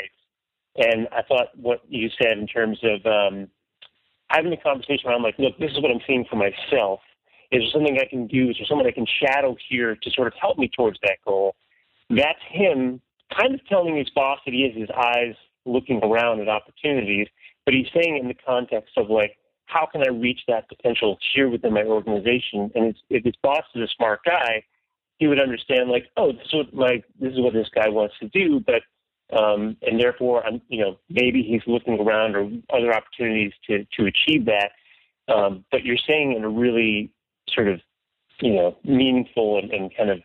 And I thought what you said in terms of um, having a conversation where I'm like, look, this is what I'm seeing for myself. Is there something I can do? Is there someone I can shadow here to sort of help me towards that goal? That's him kind of telling his boss that he has his eyes looking around at opportunities, but he's saying in the context of like, how can I reach that potential here within my organization? And if his boss is a smart guy, he would understand like, oh, this is what like this is what this guy wants to do, but um, and therefore, I'm, you know, maybe he's looking around or other opportunities to to achieve that. Um, but you're saying in a really sort of, you know, meaningful and, and kind of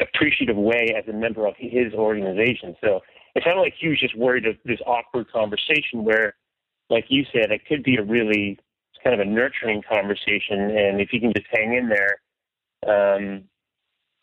appreciative way as a member of his organization. So it sounded like he was just worried of this awkward conversation where, like you said, it could be a really kind of a nurturing conversation, and if you can just hang in there, um,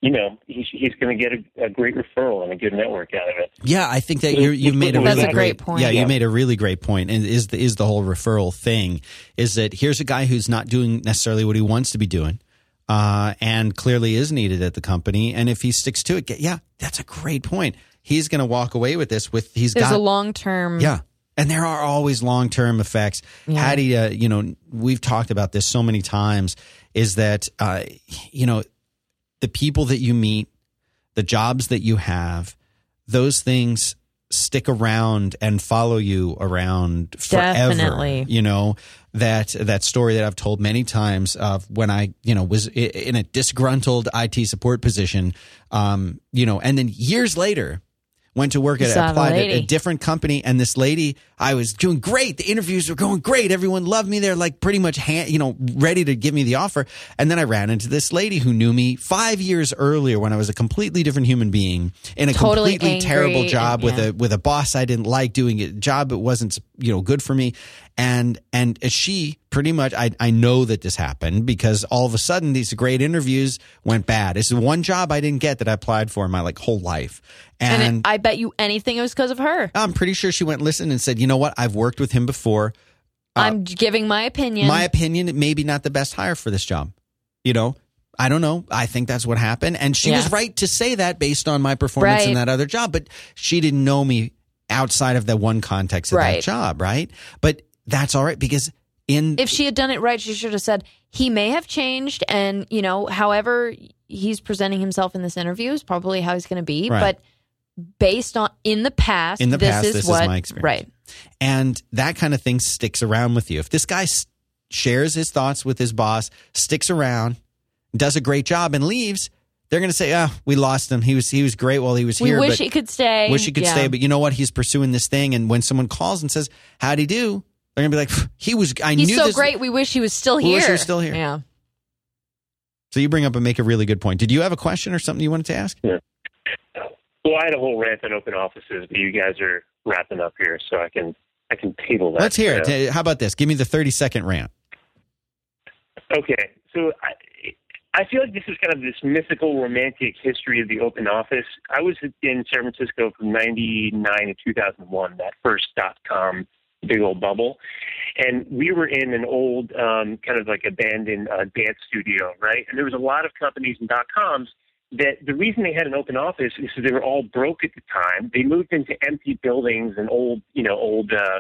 you know, he's, he's going to get a, a, great referral and a good network out of it. Yeah, I think that you have made a really That's a great point. Yeah, yeah, you made a really great point. And is the is the whole referral thing is that here's a guy who's not doing necessarily what he wants to be doing, uh, and clearly is needed at the company. And if he sticks to it, yeah, that's a great point. He's going to walk away with this. With he's There's got a long term. Yeah, and there are always long term effects. Yeah. Hattie, uh, you know, we've talked about this so many times. Is that uh, you know the people that you meet, the jobs that you have, those things stick around and follow you around forever. Definitely. You know, that that story that I've told many times of when I, you know, was in a disgruntled IT support position, um, you know, and then years later went to work at applied at a different company and this lady I was doing great. The interviews were going great. Everyone loved me. They're like pretty much hand, you know ready to give me the offer. And then I ran into this lady who knew me 5 years earlier when I was a completely different human being in a totally completely terrible job and, yeah. with a with a boss I didn't like doing a job that wasn't you know good for me and and she pretty much I, I know that this happened because all of a sudden these great interviews went bad it's the one job i didn't get that i applied for in my like whole life and, and it, i bet you anything it was because of her i'm pretty sure she went listen and said you know what i've worked with him before uh, i'm giving my opinion my opinion maybe not the best hire for this job you know I don't know. I think that's what happened. And she yeah. was right to say that based on my performance right. in that other job. But she didn't know me outside of the one context of right. that job, right? But that's all right because in if she had done it right, she should have said he may have changed, and you know, however he's presenting himself in this interview is probably how he's going to be, right. but based on in the past, in the this past, is this what, is my experience, right? And that kind of thing sticks around with you. If this guy shares his thoughts with his boss, sticks around, does a great job, and leaves, they're going to say, "Oh, we lost him. He was he was great while he was we here. Wish he could stay. Wish he could yeah. stay. But you know what? He's pursuing this thing. And when someone calls and says, "How'd he do?" They're gonna be like, "He was. I knew He's knew so this. great. We wish he was still here. We wish he was still here. Yeah. So you bring up and make a really good point. Did you have a question or something you wanted to ask? Yeah. Well, I had a whole rant on open offices, but you guys are wrapping up here, so I can I can table that. Let's hear it. How about this? Give me the thirty second rant. Okay, so I, I feel like this is kind of this mythical, romantic history of the open office. I was in San Francisco from '99 to 2001, that first dot com big old bubble, and we were in an old, um, kind of like abandoned uh, dance studio, right? And there was a lot of companies and dot coms that the reason they had an open office is they were all broke at the time. They moved into empty buildings and old, you know, old uh,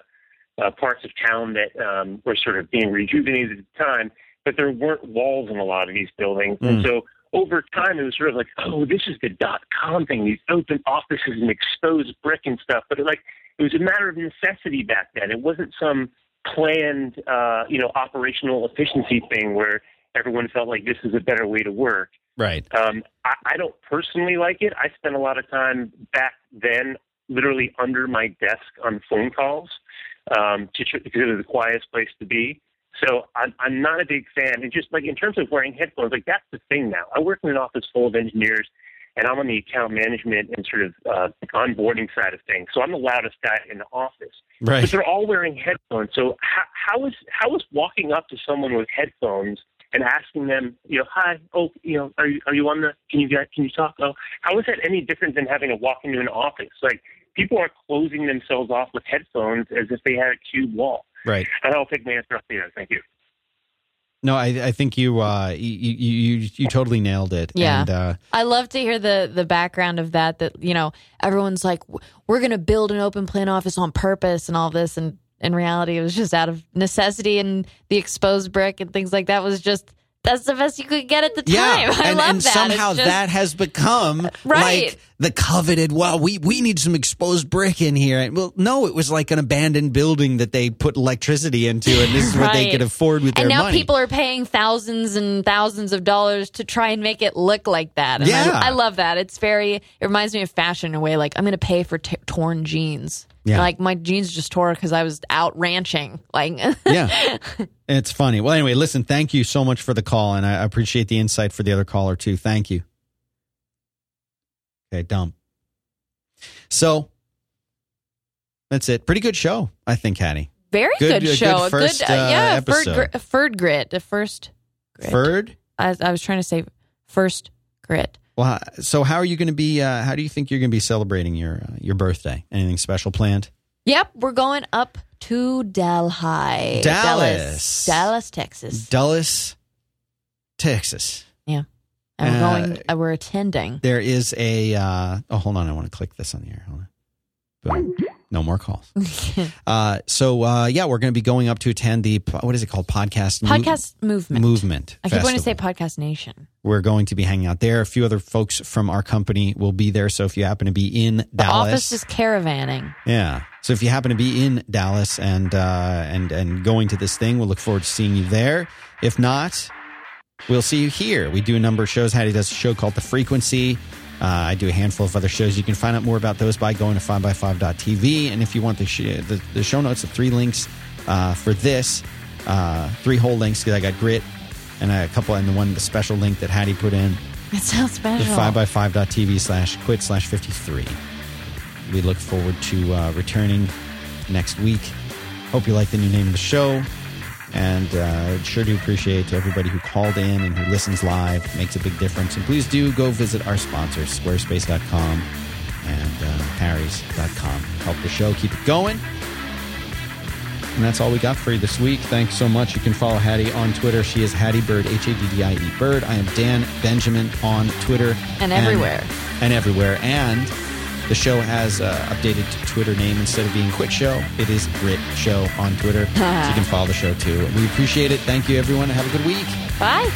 uh, parts of town that um, were sort of being rejuvenated at the time but there weren't walls in a lot of these buildings. Mm. And so over time, it was sort of like, oh, this is the dot com thing, these open offices and exposed brick and stuff. But it, like, it was a matter of necessity back then. It wasn't some planned, uh, you know, operational efficiency thing where everyone felt like this is a better way to work. Right. Um, I, I don't personally like it. I spent a lot of time back then, literally under my desk on phone calls, um, to, because it was the quietest place to be. So I'm, I'm not a big fan. And just like in terms of wearing headphones, like that's the thing now. I work in an office full of engineers, and I'm on the account management and sort of uh, onboarding side of things. So I'm the loudest guy in the office. Right. But they're all wearing headphones. So how, how is how is walking up to someone with headphones and asking them, you know, hi, oh, you know, are you are you on the? Can you get? Can you talk? Oh, how is that any different than having to walk into an office? Like people are closing themselves off with headphones as if they had a cube wall. Right. And I'll take my answer off the air. Thank you. No, I, I think you, uh, you, you, you, totally nailed it. Yeah. And, uh, I love to hear the the background of that. That you know, everyone's like, we're going to build an open plan office on purpose and all this, and in reality, it was just out of necessity, and the exposed brick and things like that was just that's the best you could get at the time. yeah. I and, love and that. somehow just- that has become Right. like the coveted, well, we, we need some exposed brick in here. And, well, no, it was like an abandoned building that they put electricity into, and this is what they could afford with their money. and now people are paying thousands and thousands of dollars to try and make it look like that. And Yeah. I, I love that. It's very. It reminds me of fashion in a way. Like I'm going to pay for t- torn jeans. Yeah. Like my jeans just tore because I was out ranching. Like yeah. It's funny. Well, anyway, listen, thank you so much for the call, and I appreciate the insight for the other caller, too. Thank you. Okay, dump. So that's it. Pretty good show, I think, Hattie. very Good- good, a show. good A first, good, uh, uh, yeah. episode. Gr- Ferd grit. The first. Grit. Ferd? I, I was trying to say first grit. Well, so how are you going to be? Uh, how do you think you're going to be celebrating your uh, your birthday? Anything special planned? Yep, we're going up to Delhi, Dallas. Dallas, Texas, Dallas, Texas. Yeah, and we're Uh, going. Uh, we're attending. There is a. Uh, oh, hold on. I want to click this on the air. Hold on. Boom. No more calls. uh, so uh, yeah, we're going to be going up to attend the what is it called? Podcast Mo- Podcast movement. movement. I keep wanting to say Podcast Nation. We're going to be hanging out there. A few other folks from our company will be there. So if you happen to be in The Dallas, office is caravanning. Yeah. So if you happen to be in Dallas and uh, and and going to this thing, we'll look forward to seeing you there. If not, we'll see you here. We do a number of shows. Hattie does a show called The Frequency. Uh, I do a handful of other shows. You can find out more about those by going to 5by5.tv. And if you want the, sh- the, the show notes, the three links uh, for this, uh, three whole links, because I got Grit and a couple, and the one, the special link that Hattie put in, It sounds the special. 5by5.tv slash quit slash 53. We look forward to uh, returning next week. Hope you like the new name of the show. And uh, sure do appreciate to everybody who called in and who listens live. It makes a big difference. And please do go visit our sponsors, squarespace.com and uh, harrys.com. Help the show keep it going. And that's all we got for you this week. Thanks so much. You can follow Hattie on Twitter. She is Hattie Bird, H A D D I E Bird. I am Dan Benjamin on Twitter. And everywhere. And, everywhere. And the show has uh, updated to Twitter name instead of being Quit Show. It is Grit Show on Twitter. so you can follow the show too. We appreciate it. Thank you, everyone. Have a good week. Bye.